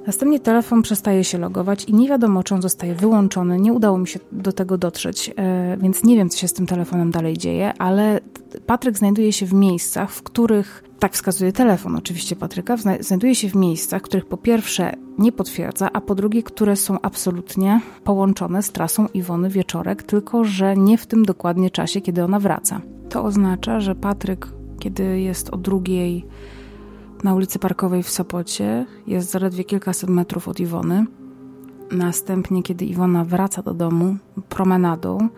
Speaker 1: Następnie telefon przestaje się logować i nie wiadomo, czy on zostaje wyłączony. Nie udało mi się do tego dotrzeć, e, więc nie wiem, co się z tym telefonem dalej dzieje, ale Patryk znajduje się w miejscach, w których, tak wskazuje telefon oczywiście Patryka, znajduje się w miejscach, których po pierwsze nie potwierdza, a po drugie, które są absolutnie połączone z trasą Iwony Wieczorek, tylko że nie w tym dokładnie czasie, kiedy ona wraca. To oznacza, że Patryk, kiedy jest o drugiej na ulicy Parkowej w Sopocie, jest zaledwie kilkaset metrów od Iwony. Następnie, kiedy Iwona wraca do domu promenadą,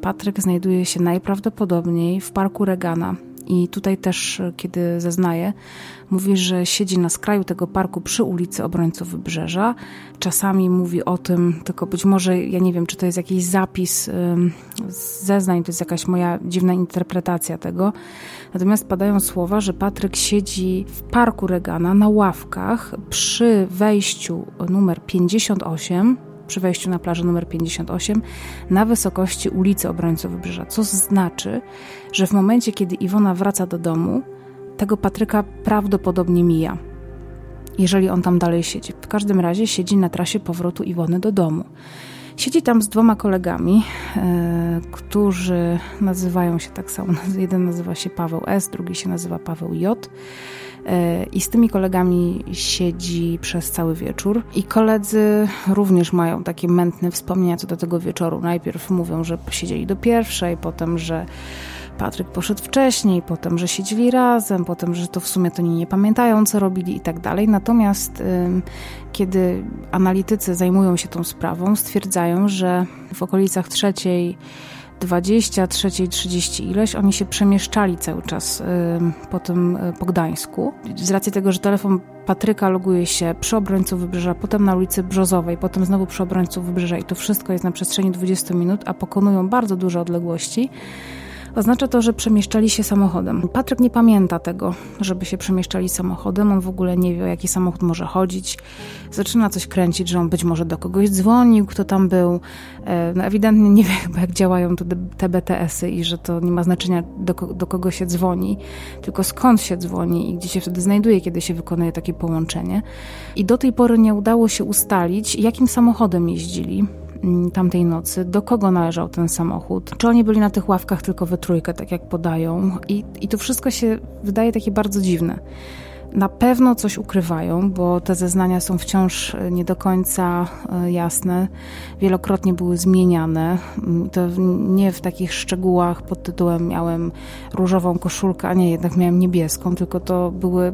Speaker 1: Patryk znajduje się najprawdopodobniej w parku Regana. I tutaj też, kiedy zeznaje, mówi, że siedzi na skraju tego parku przy ulicy Obrońców Wybrzeża. Czasami mówi o tym, tylko być może, ja nie wiem, czy to jest jakiś zapis zeznań, to jest jakaś moja dziwna interpretacja tego. Natomiast padają słowa, że Patryk siedzi w parku Regana na ławkach przy wejściu numer 58 przy wejściu na plażę numer 58 na wysokości ulicy Obrońców Wybrzeża, co znaczy, że w momencie, kiedy Iwona wraca do domu, tego Patryka prawdopodobnie mija, jeżeli on tam dalej siedzi. W każdym razie siedzi na trasie powrotu Iwony do domu. Siedzi tam z dwoma kolegami, e, którzy nazywają się tak samo. Jeden nazywa się Paweł S., drugi się nazywa Paweł J. E, I z tymi kolegami siedzi przez cały wieczór. I koledzy również mają takie mętne wspomnienia co do tego wieczoru. Najpierw mówią, że siedzieli do pierwszej, potem, że Patryk poszedł wcześniej, potem, że siedzieli razem, potem, że to w sumie to nie, nie pamiętają, co robili i tak dalej. Natomiast kiedy analitycy zajmują się tą sprawą, stwierdzają, że w okolicach trzeciej 20, 30 ileś, oni się przemieszczali cały czas y, po tym y, po Gdańsku. Z racji tego, że telefon Patryka loguje się przy obrońcu Wybrzeża, potem na ulicy Brzozowej, potem znowu przy obrońcu Wybrzeża i to wszystko jest na przestrzeni 20 minut, a pokonują bardzo duże odległości Oznacza to, że przemieszczali się samochodem. Patryk nie pamięta tego, żeby się przemieszczali samochodem. On w ogóle nie wie, o jaki samochód może chodzić. Zaczyna coś kręcić, że on być może do kogoś dzwonił, kto tam był. E, no ewidentnie nie wie jak działają te BTS-y i że to nie ma znaczenia, do, do kogo się dzwoni, tylko skąd się dzwoni i gdzie się wtedy znajduje, kiedy się wykonuje takie połączenie. I do tej pory nie udało się ustalić, jakim samochodem jeździli. Mm, tamtej nocy, do kogo należał ten samochód, czy oni byli na tych ławkach tylko we trójkę, tak jak podają. I, i to wszystko się wydaje takie bardzo dziwne. Na pewno coś ukrywają, bo te zeznania są wciąż nie do końca e, jasne. Wielokrotnie były zmieniane. Mm, to nie w takich szczegółach pod tytułem miałem różową koszulkę, a nie, jednak miałem niebieską, tylko to były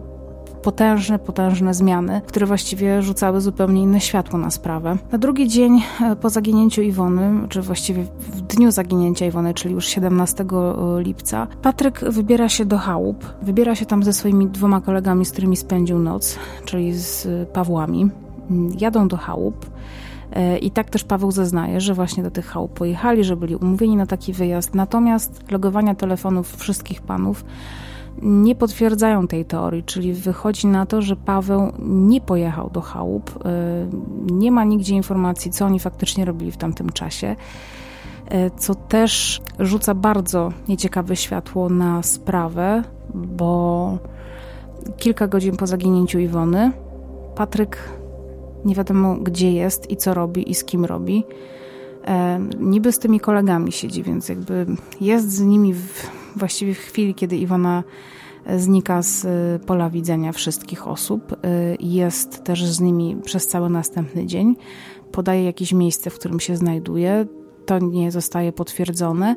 Speaker 1: potężne, potężne zmiany, które właściwie rzucały zupełnie inne światło na sprawę. Na drugi dzień e, po zaginięciu Iwony, czy właściwie w dniu zaginięcia Iwony, czyli już 17 e, lipca, Patryk wybiera się do chałup. Wybiera się tam ze swoimi dwoma kolegami, z którymi spędził noc, czyli z Pawłami. Mm, jadą do chałup. E, I tak też Paweł zeznaje, że właśnie do tych chałup pojechali, że byli umówieni na taki wyjazd. Natomiast logowania telefonów wszystkich panów nie potwierdzają tej teorii, czyli wychodzi na to, że Paweł nie pojechał do chałup, y, nie ma nigdzie informacji, co oni faktycznie robili w tamtym czasie, y, co też rzuca bardzo nieciekawe światło na sprawę, bo kilka godzin po zaginięciu Iwony Patryk nie wiadomo gdzie jest i co robi i z kim robi. E, niby z tymi kolegami siedzi, więc jakby jest z nimi w, właściwie w chwili, kiedy Iwona znika z y, pola widzenia wszystkich osób. Y, jest też z nimi przez cały następny dzień. Podaje jakieś miejsce, w którym się znajduje. To nie zostaje potwierdzone.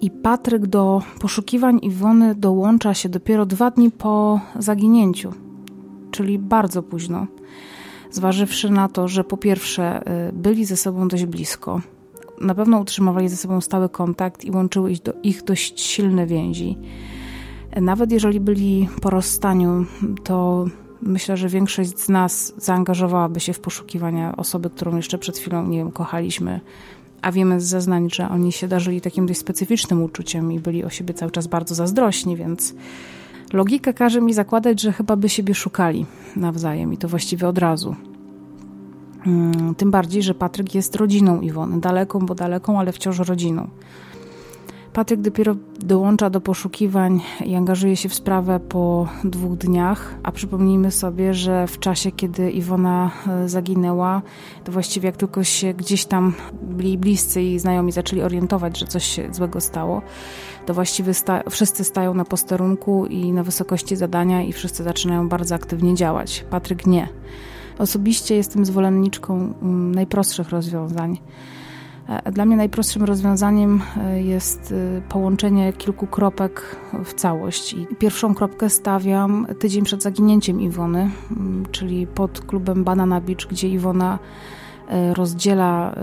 Speaker 1: I Patryk do poszukiwań Iwony dołącza się dopiero dwa dni po zaginięciu, czyli bardzo późno. Zważywszy na to, że po pierwsze y, byli ze sobą dość blisko, na pewno utrzymywali ze sobą stały kontakt i łączyły ich, do, ich dość silne więzi. Nawet jeżeli byli po rozstaniu, to myślę, że większość z nas zaangażowałaby się w poszukiwania osoby, którą jeszcze przed chwilą, nie wiem, kochaliśmy. A wiemy z zeznań, że oni się darzyli takim dość specyficznym uczuciem i byli o siebie cały czas bardzo zazdrośni, więc logika każe mi zakładać, że chyba by siebie szukali nawzajem i to właściwie od razu. Mm, tym bardziej, że Patryk jest rodziną Iwony, daleką, bo daleką, ale wciąż rodziną. Patryk dopiero dołącza do poszukiwań i angażuje się w sprawę po dwóch dniach, a przypomnijmy sobie, że w czasie, kiedy Iwona e, zaginęła, to właściwie jak tylko się gdzieś tam byli bliscy i znajomi zaczęli orientować, że coś się złego stało, to właściwie sta wszyscy stają na posterunku i na wysokości zadania i wszyscy zaczynają bardzo aktywnie działać. Patryk nie. Osobiście jestem zwolenniczką mm, najprostszych rozwiązań. E, dla mnie najprostszym rozwiązaniem e, jest e, połączenie kilku kropek w całość. I pierwszą kropkę stawiam tydzień przed zaginięciem Iwony, mm, czyli pod klubem Banana Beach, gdzie Iwona rozdziela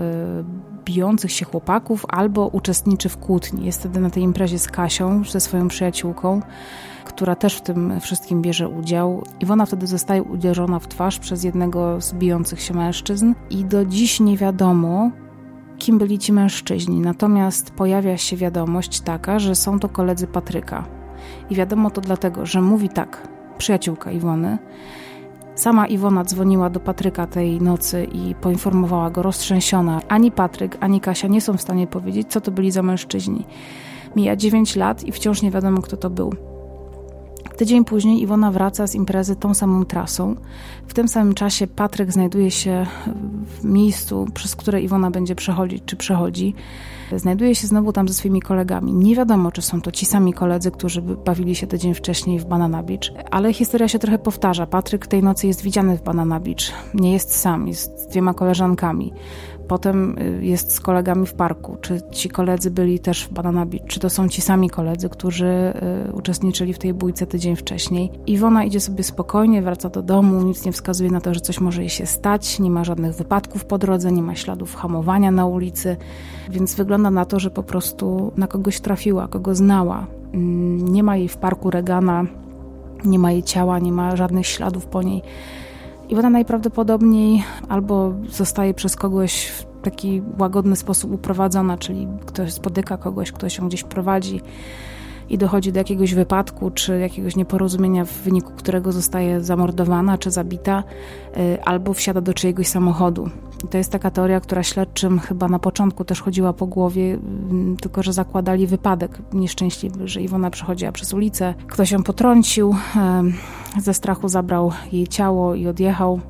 Speaker 1: bijących się chłopaków albo uczestniczy w kłótni. Jest wtedy na tej imprezie z Kasią, ze swoją przyjaciółką która też w tym wszystkim bierze udział. Iwona wtedy zostaje uderzona w twarz przez jednego z bijących się mężczyzn i do dziś nie wiadomo, kim byli ci mężczyźni. Natomiast pojawia się wiadomość taka, że są to koledzy Patryka. I wiadomo to dlatego, że mówi tak przyjaciółka Iwony. Sama Iwona dzwoniła do Patryka tej nocy i poinformowała go roztrzęsiona. Ani Patryk, ani Kasia nie są w stanie powiedzieć, co to byli za mężczyźni. Mija 9 lat i wciąż nie wiadomo, kto to był. Tydzień później Iwona wraca z imprezy tą samą trasą. W tym samym czasie Patryk znajduje się w miejscu, przez które Iwona będzie przechodzić, czy przechodzi. Znajduje się znowu tam ze swoimi kolegami. Nie wiadomo, czy są to ci sami koledzy, którzy bawili się tydzień wcześniej w Banana Beach, ale historia się trochę powtarza. Patryk tej nocy jest widziany w Banana Beach. Nie jest sam, jest z dwiema koleżankami. Potem jest z kolegami w parku. Czy ci koledzy byli też w Banana Beach? Czy to są ci sami koledzy, którzy uczestniczyli w tej bójce tydzień wcześniej? Iwona idzie sobie spokojnie, wraca do domu, nic nie wskazuje na to, że coś może jej się stać, nie ma żadnych wypadków po drodze, nie ma śladów hamowania na ulicy, więc wygląda na to, że po prostu na kogoś trafiła, kogo znała. Mm, nie ma jej w parku Regana, nie ma jej ciała, nie ma żadnych śladów po niej. I ona najprawdopodobniej albo zostaje przez kogoś w taki łagodny sposób uprowadzona, czyli ktoś spotyka kogoś, kto się gdzieś prowadzi i dochodzi do jakiegoś wypadku czy jakiegoś nieporozumienia, w wyniku którego zostaje zamordowana czy zabita, y, albo wsiada do czyjegoś samochodu. I to jest taka teoria, która śledczym chyba na początku też chodziła po głowie, mm, tylko że zakładali wypadek nieszczęśliwy, że Iwona przechodziła przez ulicę, ktoś ją potrącił, ze strachu zabrał jej ciało i odjechał.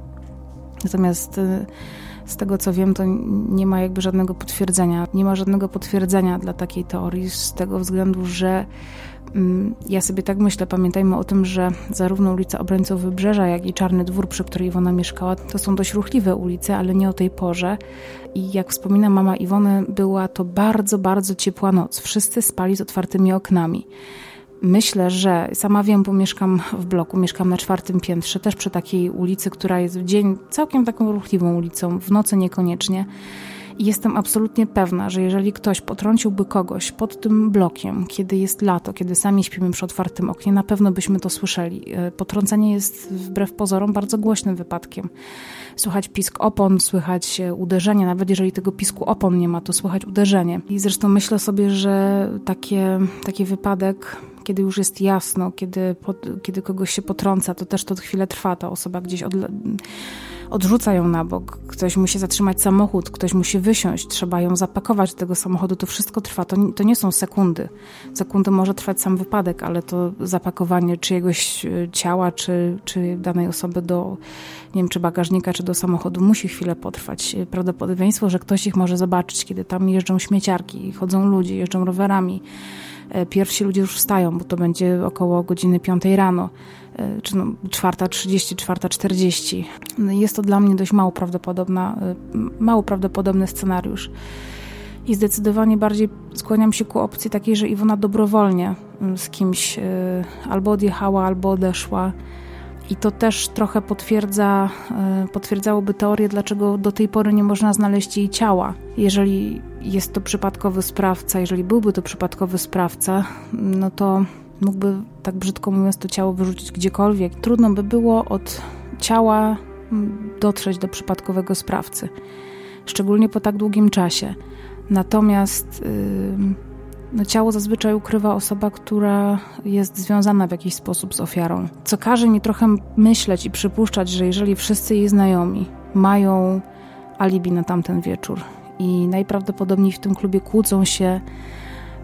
Speaker 1: Natomiast y, z tego co wiem, to nie ma jakby żadnego potwierdzenia. Nie ma żadnego potwierdzenia dla takiej teorii, z tego względu, że mm, ja sobie tak myślę, pamiętajmy o tym, że zarówno ulica Obrońców Wybrzeża, jak i Czarny Dwór, przy której Iwona mieszkała, to są dość ruchliwe ulice, ale nie o tej porze. I jak wspomina mama Iwony, była to bardzo, bardzo ciepła noc. Wszyscy spali z otwartymi oknami. Myślę, że sama wiem, bo mieszkam w bloku, mieszkam na czwartym piętrze, też przy takiej ulicy, która jest w dzień całkiem taką ruchliwą ulicą, w nocy niekoniecznie. I jestem absolutnie pewna, że jeżeli ktoś potrąciłby kogoś pod tym blokiem, kiedy jest lato, kiedy sami śpimy przy otwartym oknie, na pewno byśmy to słyszeli. E, potrącenie jest wbrew pozorom bardzo głośnym wypadkiem. Słychać pisk opon, słychać uderzenie, nawet jeżeli tego pisku opon nie ma, to słychać uderzenie. I zresztą myślę sobie, że takie, taki wypadek kiedy już jest jasno, kiedy, pod, kiedy kogoś się potrąca, to też to chwilę trwa. Ta osoba gdzieś od, odrzuca ją na bok, ktoś musi zatrzymać samochód, ktoś musi wysiąść, trzeba ją zapakować do tego samochodu. To wszystko trwa. To, to nie są sekundy. Sekundy może trwać sam wypadek, ale to zapakowanie czyjegoś e, ciała, czy, czy danej osoby do, nie wiem, czy bagażnika, czy do samochodu musi chwilę potrwać. Prawdopodobieństwo, że ktoś ich może zobaczyć, kiedy tam jeżdżą śmieciarki, chodzą ludzie, jeżdżą rowerami E, pierwsi ludzie już wstają, bo to będzie około godziny 5 rano, e, czy no 4.30, 4.40. No jest to dla mnie dość mało prawdopodobna, e, mało prawdopodobny scenariusz. I zdecydowanie bardziej skłaniam się ku opcji takiej, że Iwona dobrowolnie mm, z kimś albo odjechała, albo odeszła i to też trochę potwierdza, e, potwierdzałoby teorię, dlaczego do tej pory nie można znaleźć jej ciała. Jeżeli jest to przypadkowy sprawca, jeżeli byłby to przypadkowy sprawca, no to mógłby, tak brzydko mówiąc, to ciało wyrzucić gdziekolwiek. Trudno by było od ciała dotrzeć do przypadkowego sprawcy, szczególnie po tak długim czasie. Natomiast. Yy, no, ciało zazwyczaj ukrywa osoba, która jest związana w jakiś sposób z ofiarą. Co każe mi trochę myśleć i przypuszczać, że jeżeli wszyscy jej znajomi mają alibi na tamten wieczór i najprawdopodobniej w tym klubie kłócą się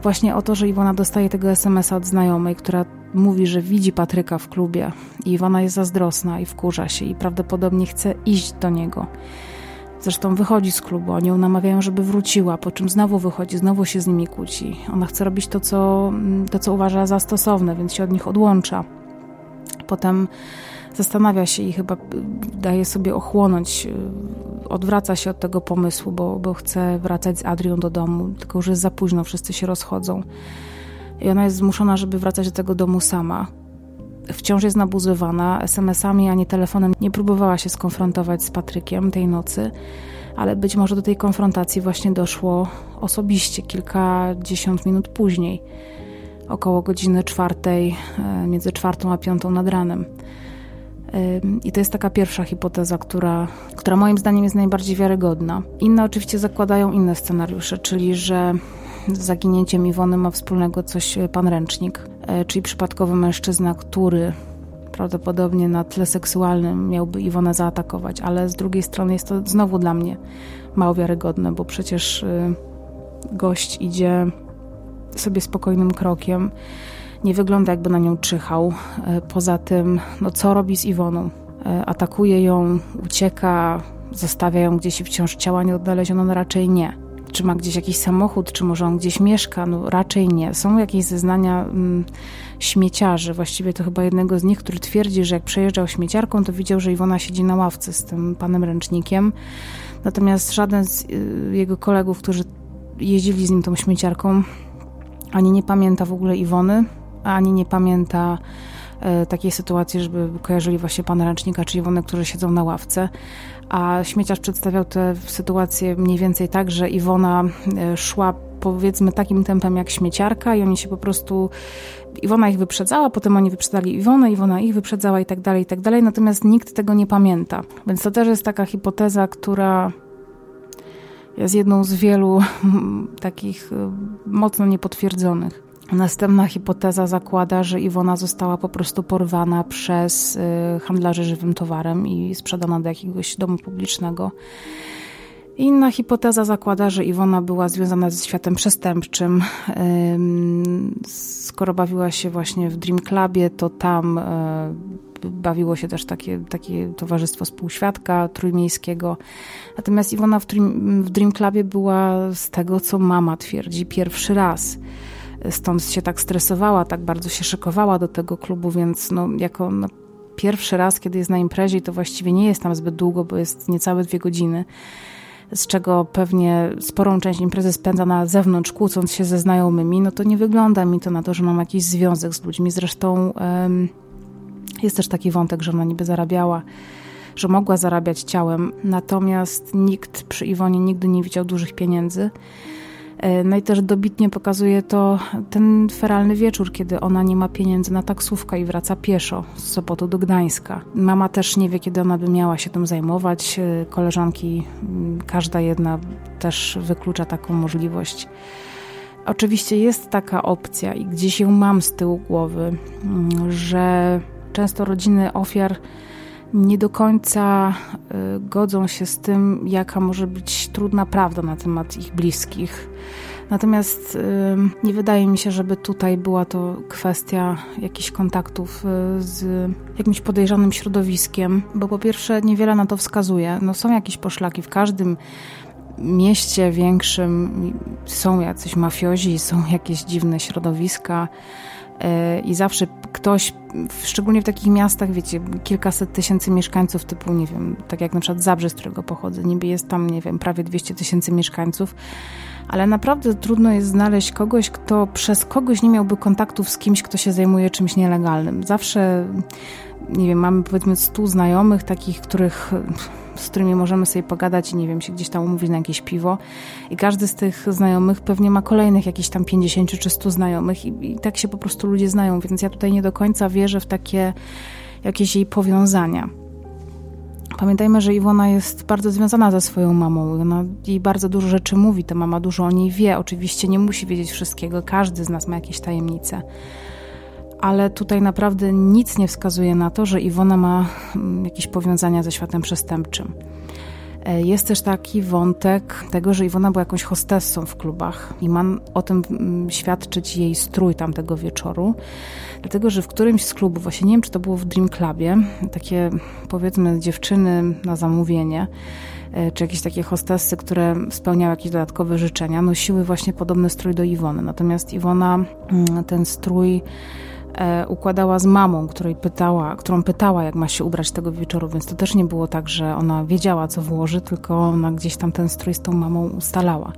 Speaker 1: właśnie o to, że Iwona dostaje tego SMS-a od znajomej, która mówi, że widzi Patryka w klubie i Iwona jest zazdrosna i wkurza się i prawdopodobnie chce iść do niego. Zresztą wychodzi z klubu, oni ją namawiają, żeby wróciła, po czym znowu wychodzi, znowu się z nimi kłóci. Ona chce robić to, co, to, co uważa za stosowne, więc się od nich odłącza. Potem zastanawia się i chyba daje sobie ochłonąć, odwraca się od tego pomysłu, bo, bo chce wracać z Adrią do domu, tylko już jest za późno, wszyscy się rozchodzą. I ona jest zmuszona, żeby wracać do tego domu sama wciąż jest nabuzowana SMS-ami ani telefonem. Nie próbowała się skonfrontować z Patrykiem tej nocy, ale być może do tej konfrontacji właśnie doszło osobiście kilkadziesiąt minut później, około godziny czwartej, e, między czwartą a piątą nad ranem. I to jest taka pierwsza hipoteza, która, która moim zdaniem jest najbardziej wiarygodna. Inne oczywiście zakładają inne scenariusze, czyli że z zaginięciem Iwony ma wspólnego coś e, pan ręcznik, e, czyli przypadkowy mężczyzna, który prawdopodobnie na tle seksualnym miałby Iwonę zaatakować, ale z drugiej strony jest to znowu dla mnie mało wiarygodne, bo przecież e, gość idzie sobie spokojnym krokiem, nie wygląda jakby na nią czyhał. Poza tym, no co robi z Iwoną? Atakuje ją, ucieka, zostawia ją gdzieś i wciąż ciała nie odnaleziono, no raczej nie czy ma gdzieś jakiś samochód, czy może on gdzieś mieszka. No raczej nie. Są jakieś zeznania mm, śmieciarzy, właściwie to chyba jednego z nich, który twierdzi, że jak przejeżdżał śmieciarką, to widział, że Iwona siedzi na ławce z tym panem ręcznikiem. Natomiast żaden z y, jego kolegów, którzy jeździli z nim tą śmieciarką, ani nie pamięta w ogóle Iwony, ani nie pamięta takiej sytuacji, żeby kojarzyli właśnie pana ręcznika czy Iwonę, którzy siedzą na ławce. A śmieciarz przedstawiał tę sytuację mniej więcej tak, że Iwona e, szła powiedzmy takim tempem jak śmieciarka i oni się po prostu Iwona ich wyprzedzała, potem oni wyprzedzali Iwonę, Iwona ich wyprzedzała i tak dalej, i tak dalej, natomiast nikt tego nie pamięta. Więc to też jest taka hipoteza, która jest jedną z wielu takich y, mocno niepotwierdzonych. Następna hipoteza zakłada, że Iwona została po prostu porwana przez y, handlarzy żywym towarem i sprzedana do jakiegoś domu publicznego. Inna hipoteza zakłada, że Iwona była związana ze światem przestępczym. Skoro bawiła się właśnie w Dream Clubie, to tam e, bawiło się też takie, takie towarzystwo współświadka trójmiejskiego. Natomiast Iwona w Dream Clubie była z tego, co mama twierdzi, pierwszy raz. Stąd się tak stresowała, tak bardzo się szykowała do tego klubu, więc no, jako no, pierwszy raz, kiedy jest na imprezie, to właściwie nie jest tam zbyt długo, bo jest niecałe dwie godziny z czego pewnie sporą część imprezy spędza na zewnątrz, kłócąc się ze znajomymi, no to nie wygląda mi to na to, że mam jakiś związek z ludźmi. Zresztą jest też taki wątek, że ona niby zarabiała, że mogła zarabiać ciałem, natomiast nikt przy Iwonie nigdy nie widział dużych pieniędzy. E, no i też dobitnie pokazuje to ten feralny wieczór, kiedy ona nie ma pieniędzy na taksówkę i wraca pieszo z Sopotu do Gdańska. Mama też nie wie, kiedy ona by miała się tym zajmować. E, koleżanki, każda jedna też wyklucza taką możliwość. Oczywiście jest taka opcja i gdzieś ją mam z tyłu głowy, że często rodziny ofiar nie do końca y, godzą się z tym, jaka może być trudna prawda na temat ich bliskich. Natomiast y, nie wydaje mi się, żeby tutaj była to kwestia jakichś kontaktów y, z jakimś podejrzanym środowiskiem, bo po pierwsze niewiele na to wskazuje. No są jakieś poszlaki w każdym mieście większym, są jacyś mafiozi, są jakieś dziwne środowiska i zawsze ktoś, szczególnie w takich miastach, wiecie, kilkaset tysięcy mieszkańców, typu, nie wiem, tak jak na przykład Zabrze, z którego pochodzę, niby jest tam, nie wiem, prawie 200 tysięcy mieszkańców, ale naprawdę trudno jest znaleźć kogoś, kto przez kogoś nie miałby kontaktów z kimś, kto się zajmuje czymś nielegalnym. Zawsze, nie wiem, mamy powiedzmy stu znajomych, takich, których z którymi możemy sobie pogadać i nie wiem, się gdzieś tam umówić na jakieś piwo. I każdy z tych znajomych pewnie ma kolejnych jakieś tam 50 czy 100 znajomych i, i tak się po prostu ludzie znają, więc ja tutaj nie do końca wierzę w takie jakieś jej powiązania. Pamiętajmy, że Iwona jest bardzo związana ze swoją mamą. Ona jej bardzo dużo rzeczy mówi, ta mama dużo o niej wie. Oczywiście nie musi wiedzieć wszystkiego, każdy z nas ma jakieś tajemnice ale tutaj naprawdę nic nie wskazuje na to, że Iwona ma mm, jakieś powiązania ze światem przestępczym. E, jest też taki wątek tego, że Iwona była jakąś hostessą w klubach i ma o tym mm, świadczyć jej strój tamtego wieczoru, dlatego, że w którymś z klubów, właśnie nie wiem, czy to było w Dream Clubie, takie powiedzmy dziewczyny na zamówienie, e, czy jakieś takie hostessy, które spełniały jakieś dodatkowe życzenia, nosiły właśnie podobny strój do Iwony. Natomiast Iwona mm, ten strój E, układała z mamą, której pytała, którą pytała, jak ma się ubrać tego wieczoru, więc to też nie było tak, że ona wiedziała, co włoży, tylko ona gdzieś tam ten strój z tą mamą ustalała.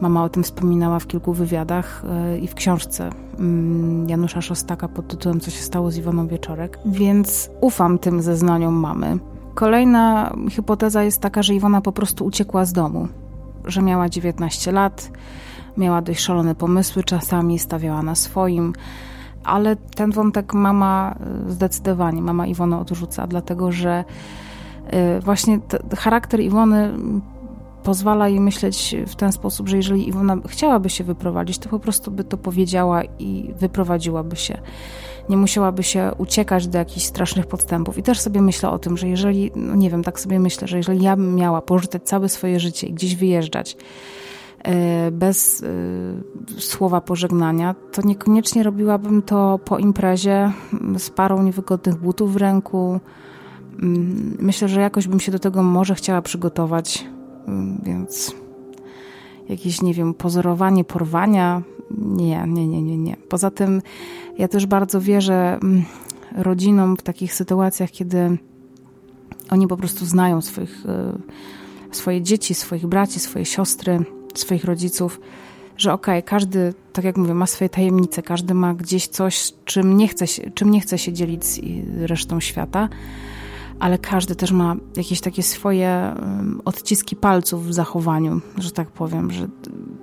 Speaker 1: Mama o tym wspominała w kilku wywiadach e, i w książce mm, Janusza Szostaka pod tytułem Co się stało z Iwoną Wieczorek, więc ufam tym zeznaniom mamy. Kolejna hipoteza jest taka, że Iwona po prostu uciekła z domu, że miała 19 lat, miała dość szalone pomysły, czasami stawiała na swoim, ale ten wątek mama y, zdecydowanie, mama Iwona odrzuca, dlatego że y, właśnie charakter Iwony pozwala jej myśleć w ten sposób, że jeżeli Iwona chciałaby się wyprowadzić, to po prostu by to powiedziała i wyprowadziłaby się. Nie musiałaby się uciekać do jakichś strasznych podstępów. I też sobie myślę o tym, że jeżeli, no nie wiem, tak sobie myślę, że jeżeli ja bym miała porzucać całe swoje życie i gdzieś wyjeżdżać, bez e, słowa pożegnania, to niekoniecznie robiłabym to po imprezie z parą niewygodnych butów w ręku. Mm, myślę, że jakoś bym się do tego może chciała przygotować, mm, więc jakieś, nie wiem, pozorowanie porwania. Nie, nie, nie, nie, nie. Poza tym ja też bardzo wierzę mm, rodzinom w takich sytuacjach, kiedy oni po prostu znają swoich, e, swoje dzieci, swoich braci, swoje siostry, swoich rodziców, że okej, okay, każdy, tak jak mówię, ma swoje tajemnice, każdy ma gdzieś coś, czym nie chce się, czym nie chce się dzielić z resztą świata, ale każdy też ma jakieś takie swoje odciski palców w zachowaniu, że tak powiem, że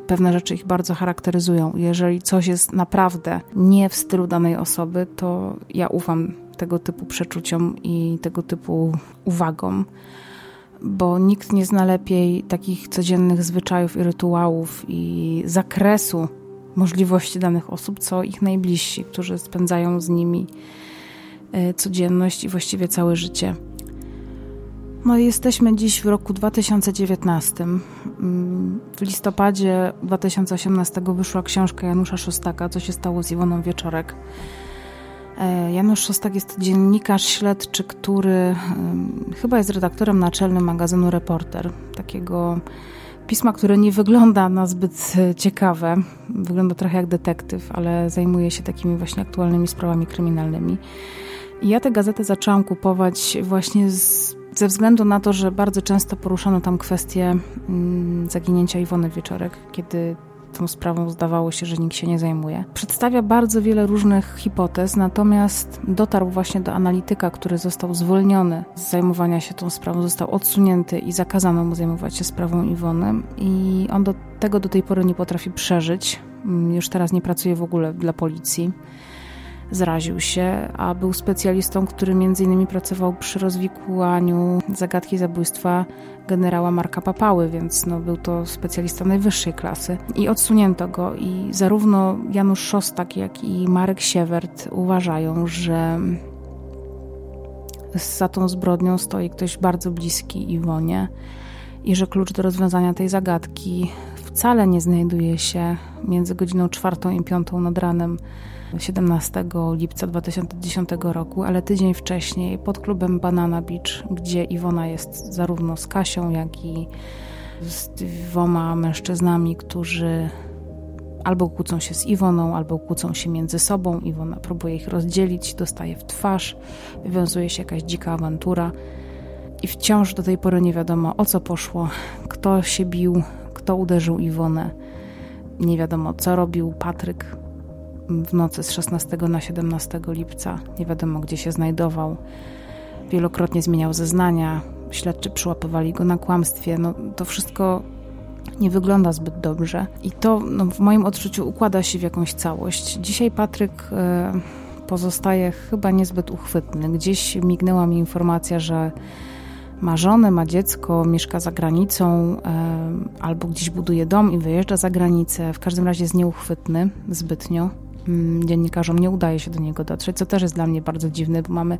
Speaker 1: pewne rzeczy ich bardzo charakteryzują. Jeżeli coś jest naprawdę nie w stylu danej osoby, to ja ufam tego typu przeczuciom i tego typu uwagom, bo nikt nie zna lepiej takich codziennych zwyczajów i rytuałów i zakresu możliwości danych osób, co ich najbliżsi, którzy spędzają z nimi e, codzienność i właściwie całe życie. No jesteśmy dziś w roku 2019. Mm, w listopadzie 2018 wyszła książka Janusza Szostaka Co się stało z Iwoną Wieczorek. E, Janusz Szostak jest dziennikarz śledczy, który chyba jest redaktorem naczelnym magazynu Reporter, takiego pisma, które nie wygląda na zbyt ciekawe. Wygląda trochę jak detektyw, ale zajmuje się takimi właśnie aktualnymi sprawami kryminalnymi. I ja tę gazetę zaczęłam kupować właśnie z, ze względu na to, że bardzo często poruszano tam kwestię mm, zaginięcia Iwony Wieczorek, kiedy tą sprawą zdawało się, że nikt się nie zajmuje. Przedstawia bardzo wiele różnych hipotez, natomiast dotarł właśnie do analityka, który został zwolniony z zajmowania się tą sprawą, został odsunięty i zakazano mu zajmować się sprawą Iwony i on do tego do tej pory nie potrafi przeżyć. Już teraz nie pracuje w ogóle dla policji zraził się, a był specjalistą, który m.in. pracował przy rozwikłaniu zagadki zabójstwa generała Marka Papały, więc no, był to specjalista najwyższej klasy. I odsunięto go i zarówno Janusz Szostak, jak i Marek Siewert uważają, że za tą zbrodnią stoi ktoś bardzo bliski Iwonie i że klucz do rozwiązania tej zagadki wcale nie znajduje się między godziną czwartą i piątą nad ranem 17 lipca 2010 roku, ale tydzień wcześniej pod klubem Banana Beach, gdzie Iwona jest zarówno z Kasią, jak i z dwoma mężczyznami, którzy albo kłócą się z Iwoną, albo kłócą się między sobą. Iwona próbuje ich rozdzielić, dostaje w twarz, wywiązuje się jakaś dzika awantura. I wciąż do tej pory nie wiadomo o co poszło, kto się bił, kto uderzył Iwonę. Nie wiadomo co robił Patryk, w nocy z 16 na 17 lipca. Nie wiadomo, gdzie się znajdował. Wielokrotnie zmieniał zeznania, śledczy przyłapywali go na kłamstwie. No, to wszystko nie wygląda zbyt dobrze i to no, w moim odczuciu układa się w jakąś całość. Dzisiaj Patryk e, pozostaje chyba niezbyt uchwytny. Gdzieś mignęła mi informacja, że ma żonę, ma dziecko, mieszka za granicą e, albo gdzieś buduje dom i wyjeżdża za granicę. W każdym razie jest nieuchwytny zbytnio. Mm, dziennikarzom nie udaje się do niego dotrzeć, co też jest dla mnie bardzo dziwne, bo mamy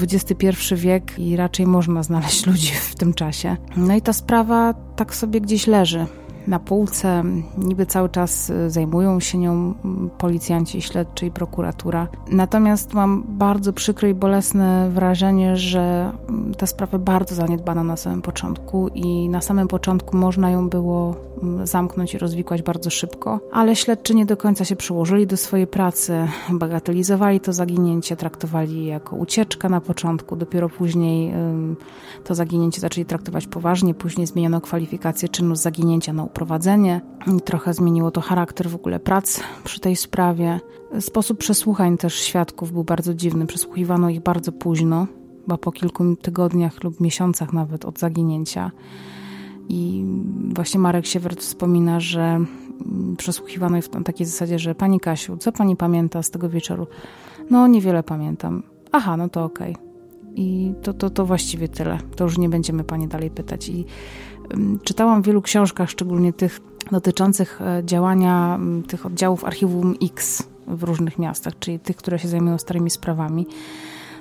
Speaker 1: XXI wiek i raczej można znaleźć ludzi w tym czasie. No i ta sprawa tak sobie gdzieś leży na półce. Niby cały czas y, zajmują się nią policjanci, śledczy i prokuratura. Natomiast mam bardzo przykre i bolesne wrażenie, że mm, ta sprawa bardzo zaniedbana na samym początku i na samym początku można ją było mm, zamknąć i rozwikłać bardzo szybko, ale śledczy nie do końca się przyłożyli do swojej pracy, bagatelizowali to zaginięcie, traktowali je jako ucieczkę na początku, dopiero później to zaginięcie zaczęli traktować poważnie, później zmieniono kwalifikację czynu zaginięcia na uprowadzenie i trochę zmieniło to charakter w ogóle prac przy tej sprawie. Sposób przesłuchań też świadków był bardzo dziwny. Przesłuchiwano ich bardzo późno, bo po kilku tygodniach lub miesiącach nawet od zaginięcia. I właśnie Marek Siewert wspomina, że przesłuchiwano ich w takiej zasadzie, że Pani Kasiu, co Pani pamięta z tego wieczoru? No, niewiele pamiętam. Aha, no to okej. Okay. I to, to, to właściwie tyle. To już nie będziemy Pani dalej pytać. I Czytałam w wielu książkach, szczególnie tych dotyczących e, działania tych oddziałów archiwum X w różnych miastach, czyli tych, które się zajmują starymi sprawami.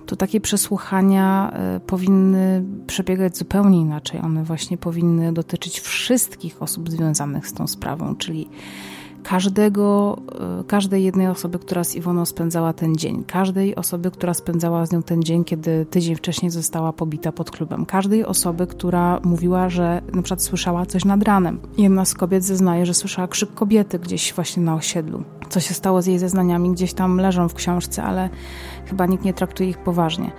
Speaker 1: To takie przesłuchania e, powinny przebiegać zupełnie inaczej. One właśnie powinny dotyczyć wszystkich osób związanych z tą sprawą, czyli każdego, e, każdej jednej osoby, która z Iwoną spędzała ten dzień, każdej osoby, która spędzała z nią ten dzień, kiedy tydzień wcześniej została pobita pod klubem, każdej osoby, która mówiła, że na przykład słyszała coś nad ranem. Jedna z kobiet zeznaje, że słyszała krzyk kobiety gdzieś właśnie na osiedlu. Co się stało z jej zeznaniami, gdzieś tam leżą w książce, ale chyba nikt nie traktuje ich poważnie.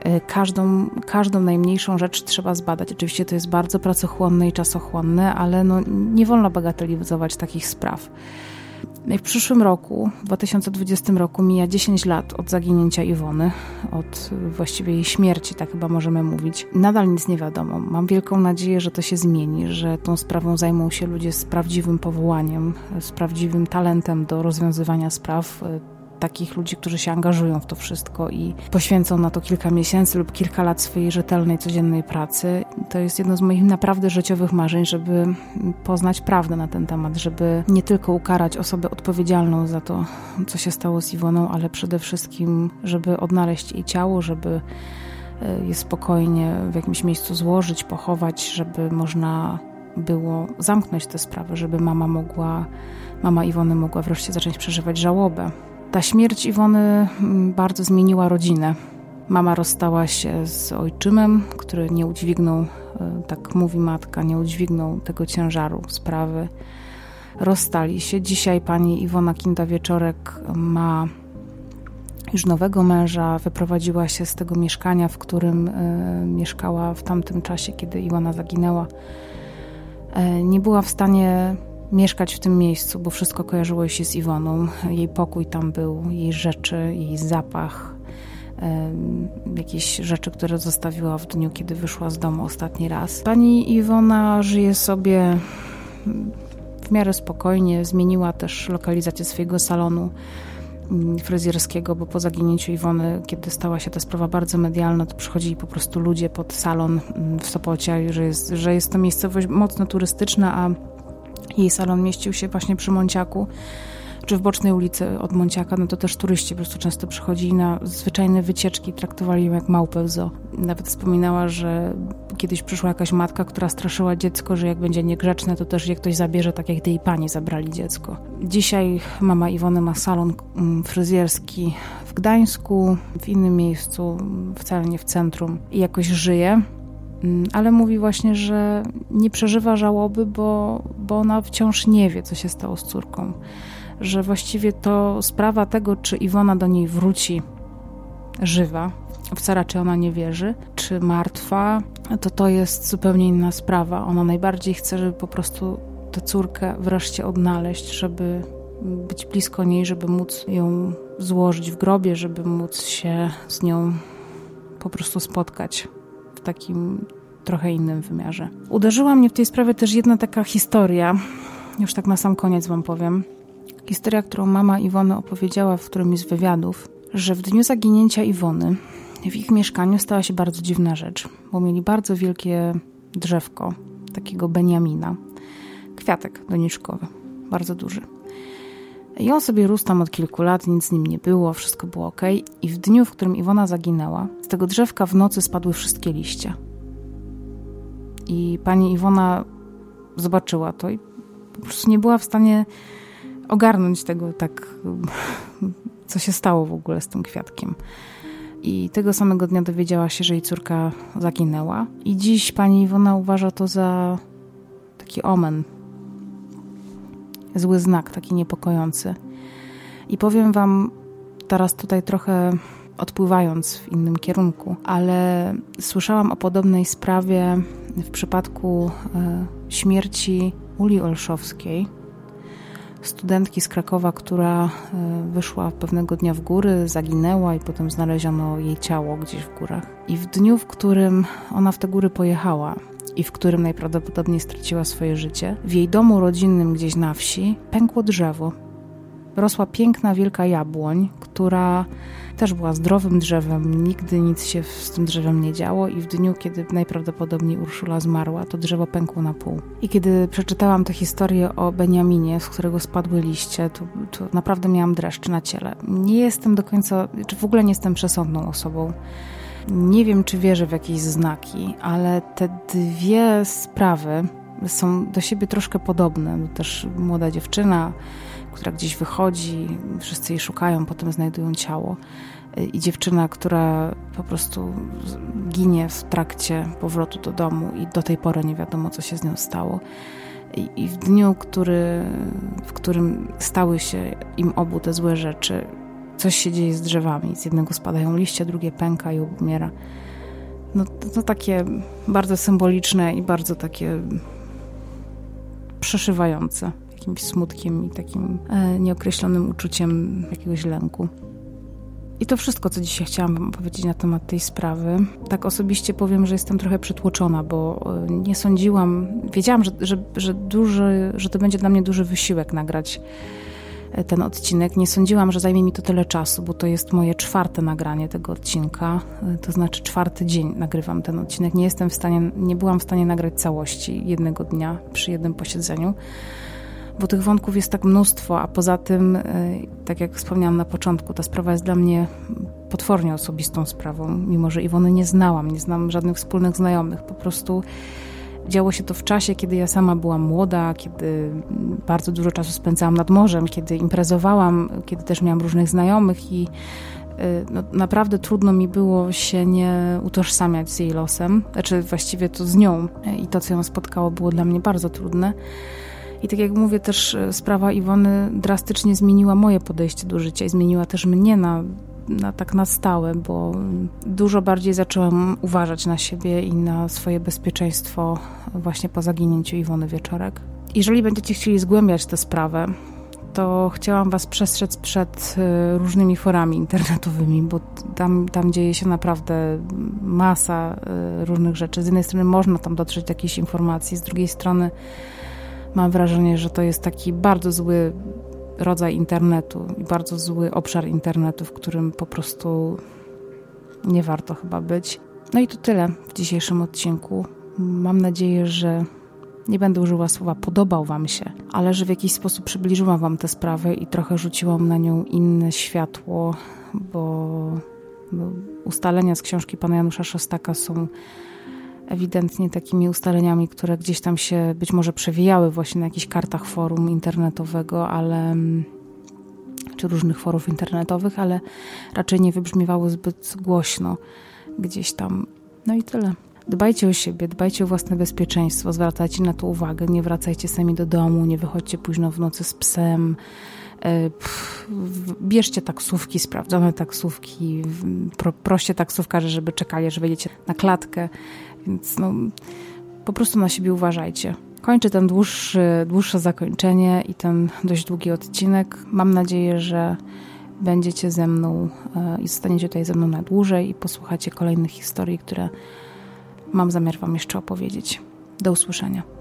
Speaker 1: E, każdą, każdą najmniejszą rzecz trzeba zbadać. Oczywiście to jest bardzo pracochłonne i czasochłonne, ale no, nie wolno bagatelizować takich spraw. W przyszłym roku, w 2020 roku, mija 10 lat od zaginięcia Iwony, od właściwie jej śmierci, tak chyba możemy mówić. Nadal nic nie wiadomo. Mam wielką nadzieję, że to się zmieni, że tą sprawą zajmą się ludzie z prawdziwym powołaniem, z prawdziwym talentem do rozwiązywania spraw takich ludzi, którzy się angażują w to wszystko i poświęcą na to kilka miesięcy lub kilka lat swojej rzetelnej, codziennej pracy. To jest jedno z moich naprawdę życiowych marzeń, żeby poznać prawdę na ten temat, żeby nie tylko ukarać osobę odpowiedzialną za to, co się stało z Iwoną, ale przede wszystkim, żeby odnaleźć jej ciało, żeby e, je spokojnie w jakimś miejscu złożyć, pochować, żeby można było zamknąć tę sprawę, żeby mama mogła, mama Iwony mogła wreszcie zacząć przeżywać żałobę. Ta śmierć Iwony mm, bardzo zmieniła rodzinę. Mama rozstała się z ojczymem, który nie udźwignął, e, tak mówi matka, nie udźwignął tego ciężaru sprawy. Rozstali się. Dzisiaj pani Iwona Kinda-Wieczorek ma już nowego męża, wyprowadziła się z tego mieszkania, w którym y, mieszkała w tamtym czasie, kiedy Iwona zaginęła. Y, nie była w stanie mieszkać w tym miejscu, bo wszystko kojarzyło się z Iwoną. Jej pokój tam był, jej rzeczy, jej zapach, jakieś rzeczy, które zostawiła w dniu, kiedy wyszła z domu ostatni raz. Pani Iwona żyje sobie w miarę spokojnie, zmieniła też lokalizację swojego salonu mm, fryzjerskiego, bo po zaginięciu Iwony, kiedy stała się ta sprawa bardzo medialna, to przychodzili po prostu ludzie pod salon mm, w Sopocie, że jest, że jest to miejscowość mocno turystyczna, a jej salon mieścił się właśnie przy Monciaku, czy w bocznej ulicy od Monciaka, no to też turyści po prostu często przychodzili na zwyczajne wycieczki, traktowali ją jak małpę w zoo. Nawet wspominała, że kiedyś przyszła jakaś matka, która straszyła dziecko, że jak będzie niegrzeczne, to też je ktoś zabierze, tak jak tej pani zabrali dziecko. Dzisiaj mama Iwony ma salon mm, fryzjerski w Gdańsku, w innym miejscu, wcale nie w centrum i jakoś żyje. Mm, ale mówi właśnie, że nie przeżywa żałoby, bo, bo ona wciąż nie wie, co się stało z córką. Że właściwie to sprawa tego, czy Iwona do niej wróci żywa, w raczej ona nie wierzy, czy martwa, to to jest zupełnie inna sprawa. Ona najbardziej chce, żeby po prostu tę córkę wreszcie odnaleźć, żeby być blisko niej, żeby móc ją złożyć w grobie, żeby móc się z nią po prostu spotkać takim trochę innym wymiarze. Uderzyła mnie w tej sprawie też jedna taka historia, już tak na sam koniec wam powiem. Historia, którą mama Iwony opowiedziała w którymś z wywiadów, że w dniu zaginięcia Iwony w ich mieszkaniu stała się bardzo dziwna rzecz, bo mieli bardzo wielkie drzewko, takiego Beniamina, kwiatek doniczkowy, bardzo duży. I on sobie rósł tam od kilku lat, nic z nim nie było, wszystko było ok. I w dniu, w którym Iwona zaginęła, z tego drzewka w nocy spadły wszystkie liście. I pani Iwona zobaczyła to i po prostu nie była w stanie ogarnąć tego tak, co się stało w ogóle z tym kwiatkiem. I tego samego dnia dowiedziała się, że jej córka zaginęła. I dziś pani Iwona uważa to za taki omen, zły znak, taki niepokojący. I powiem Wam teraz tutaj trochę odpływając w innym kierunku, ale słyszałam o podobnej sprawie w przypadku e, śmierci Uli Olszowskiej, studentki z Krakowa, która e, wyszła pewnego dnia w góry, zaginęła i potem znaleziono jej ciało gdzieś w górach. I w dniu, w którym ona w te góry pojechała, i w którym najprawdopodobniej straciła swoje życie, w jej domu rodzinnym gdzieś na wsi pękło drzewo. Rosła piękna, wielka jabłoń, która też była zdrowym drzewem, nigdy nic się z tym drzewem nie działo i w dniu, kiedy najprawdopodobniej Urszula zmarła, to drzewo pękło na pół. I kiedy przeczytałam tę historię o Beniaminie, z którego spadły liście, to, to naprawdę miałam dreszcz na ciele. Nie jestem do końca, czy w ogóle nie jestem przesądną osobą. Nie wiem, czy wierzę w jakieś znaki, ale te dwie sprawy są do siebie troszkę podobne. No też młoda dziewczyna, która gdzieś wychodzi, wszyscy jej szukają, potem znajdują ciało. I dziewczyna, która po prostu ginie w trakcie powrotu do domu, i do tej pory nie wiadomo, co się z nią stało. I, w dniu, który, w którym stały się im obu te złe rzeczy, coś się dzieje z drzewami. Z jednego spadają liście, drugie pęka i umiera. No to, to takie bardzo symboliczne i bardzo takie przeszywające jakimś smutkiem i takim e, nieokreślonym uczuciem jakiegoś lęku. I to wszystko, co dzisiaj chciałam Wam opowiedzieć na temat tej sprawy. Tak osobiście powiem, że jestem trochę przytłoczona, bo e, nie sądziłam, wiedziałam, że, że, że, duży, że to będzie dla mnie duży wysiłek nagrać ten odcinek. Nie sądziłam, że zajmie mi to tyle czasu, bo to jest moje czwarte nagranie tego odcinka, e, to znaczy czwarty dzień nagrywam ten odcinek. Nie jestem w stanie, nie byłam w stanie nagrać całości jednego dnia przy jednym posiedzeniu bo tych wątków jest tak mnóstwo, a poza tym, e, tak jak wspomniałam na początku, ta sprawa jest dla mnie potwornie osobistą sprawą, mimo że Iwony nie znałam, nie znam żadnych wspólnych znajomych, po prostu działo się to w czasie, kiedy ja sama byłam młoda, kiedy bardzo dużo czasu spędzałam nad morzem, kiedy imprezowałam, kiedy też miałam różnych znajomych i e, no, naprawdę trudno mi było się nie utożsamiać z jej losem, znaczy właściwie to z nią i to, co ją spotkało, było dla mnie bardzo trudne. I tak jak mówię, też e, sprawa Iwony drastycznie zmieniła moje podejście do życia i zmieniła też mnie na, na tak na stałe, bo dużo bardziej zaczęłam uważać na siebie i na swoje bezpieczeństwo właśnie po zaginięciu Iwony Wieczorek. Jeżeli będziecie chcieli zgłębiać tę sprawę, to chciałam Was przestrzec przed e, różnymi forami internetowymi, bo tam, tam dzieje się naprawdę masa e, różnych rzeczy. Z jednej strony można tam dotrzeć do jakiejś informacji, z drugiej strony mam wrażenie, że to jest taki bardzo zły rodzaj internetu i bardzo zły obszar internetu, w którym po prostu nie warto chyba być. No i to tyle w dzisiejszym odcinku. Mam nadzieję, że nie będę użyła słowa podobał Wam się, ale że w jakiś sposób przybliżyłam Wam tę sprawę i trochę rzuciłam na nią inne światło, bo, bo ustalenia z książki pana Janusza Szostaka są ewidentnie takimi ustaleniami, które gdzieś tam się być może przewijały właśnie na jakichś kartach forum internetowego, ale czy różnych forów internetowych, ale raczej nie wybrzmiewały zbyt głośno gdzieś tam. No i tyle. Dbajcie o siebie, dbajcie o własne bezpieczeństwo, zwracajcie na to uwagę, nie wracajcie sami do domu, nie wychodźcie późno w nocy z psem. E, bierzcie taksówki, sprawdzone taksówki, pro, proście taksówkarzy, żeby czekali, że wejdziecie na klatkę. Więc no, po prostu na siebie uważajcie. Kończę ten dłuższy, dłuższe zakończenie i ten dość długi odcinek. Mam nadzieję, że będziecie ze mną e, i zostaniecie tutaj ze mną na dłużej i posłuchacie kolejnych historii, które mam zamiar Wam jeszcze opowiedzieć. Do usłyszenia.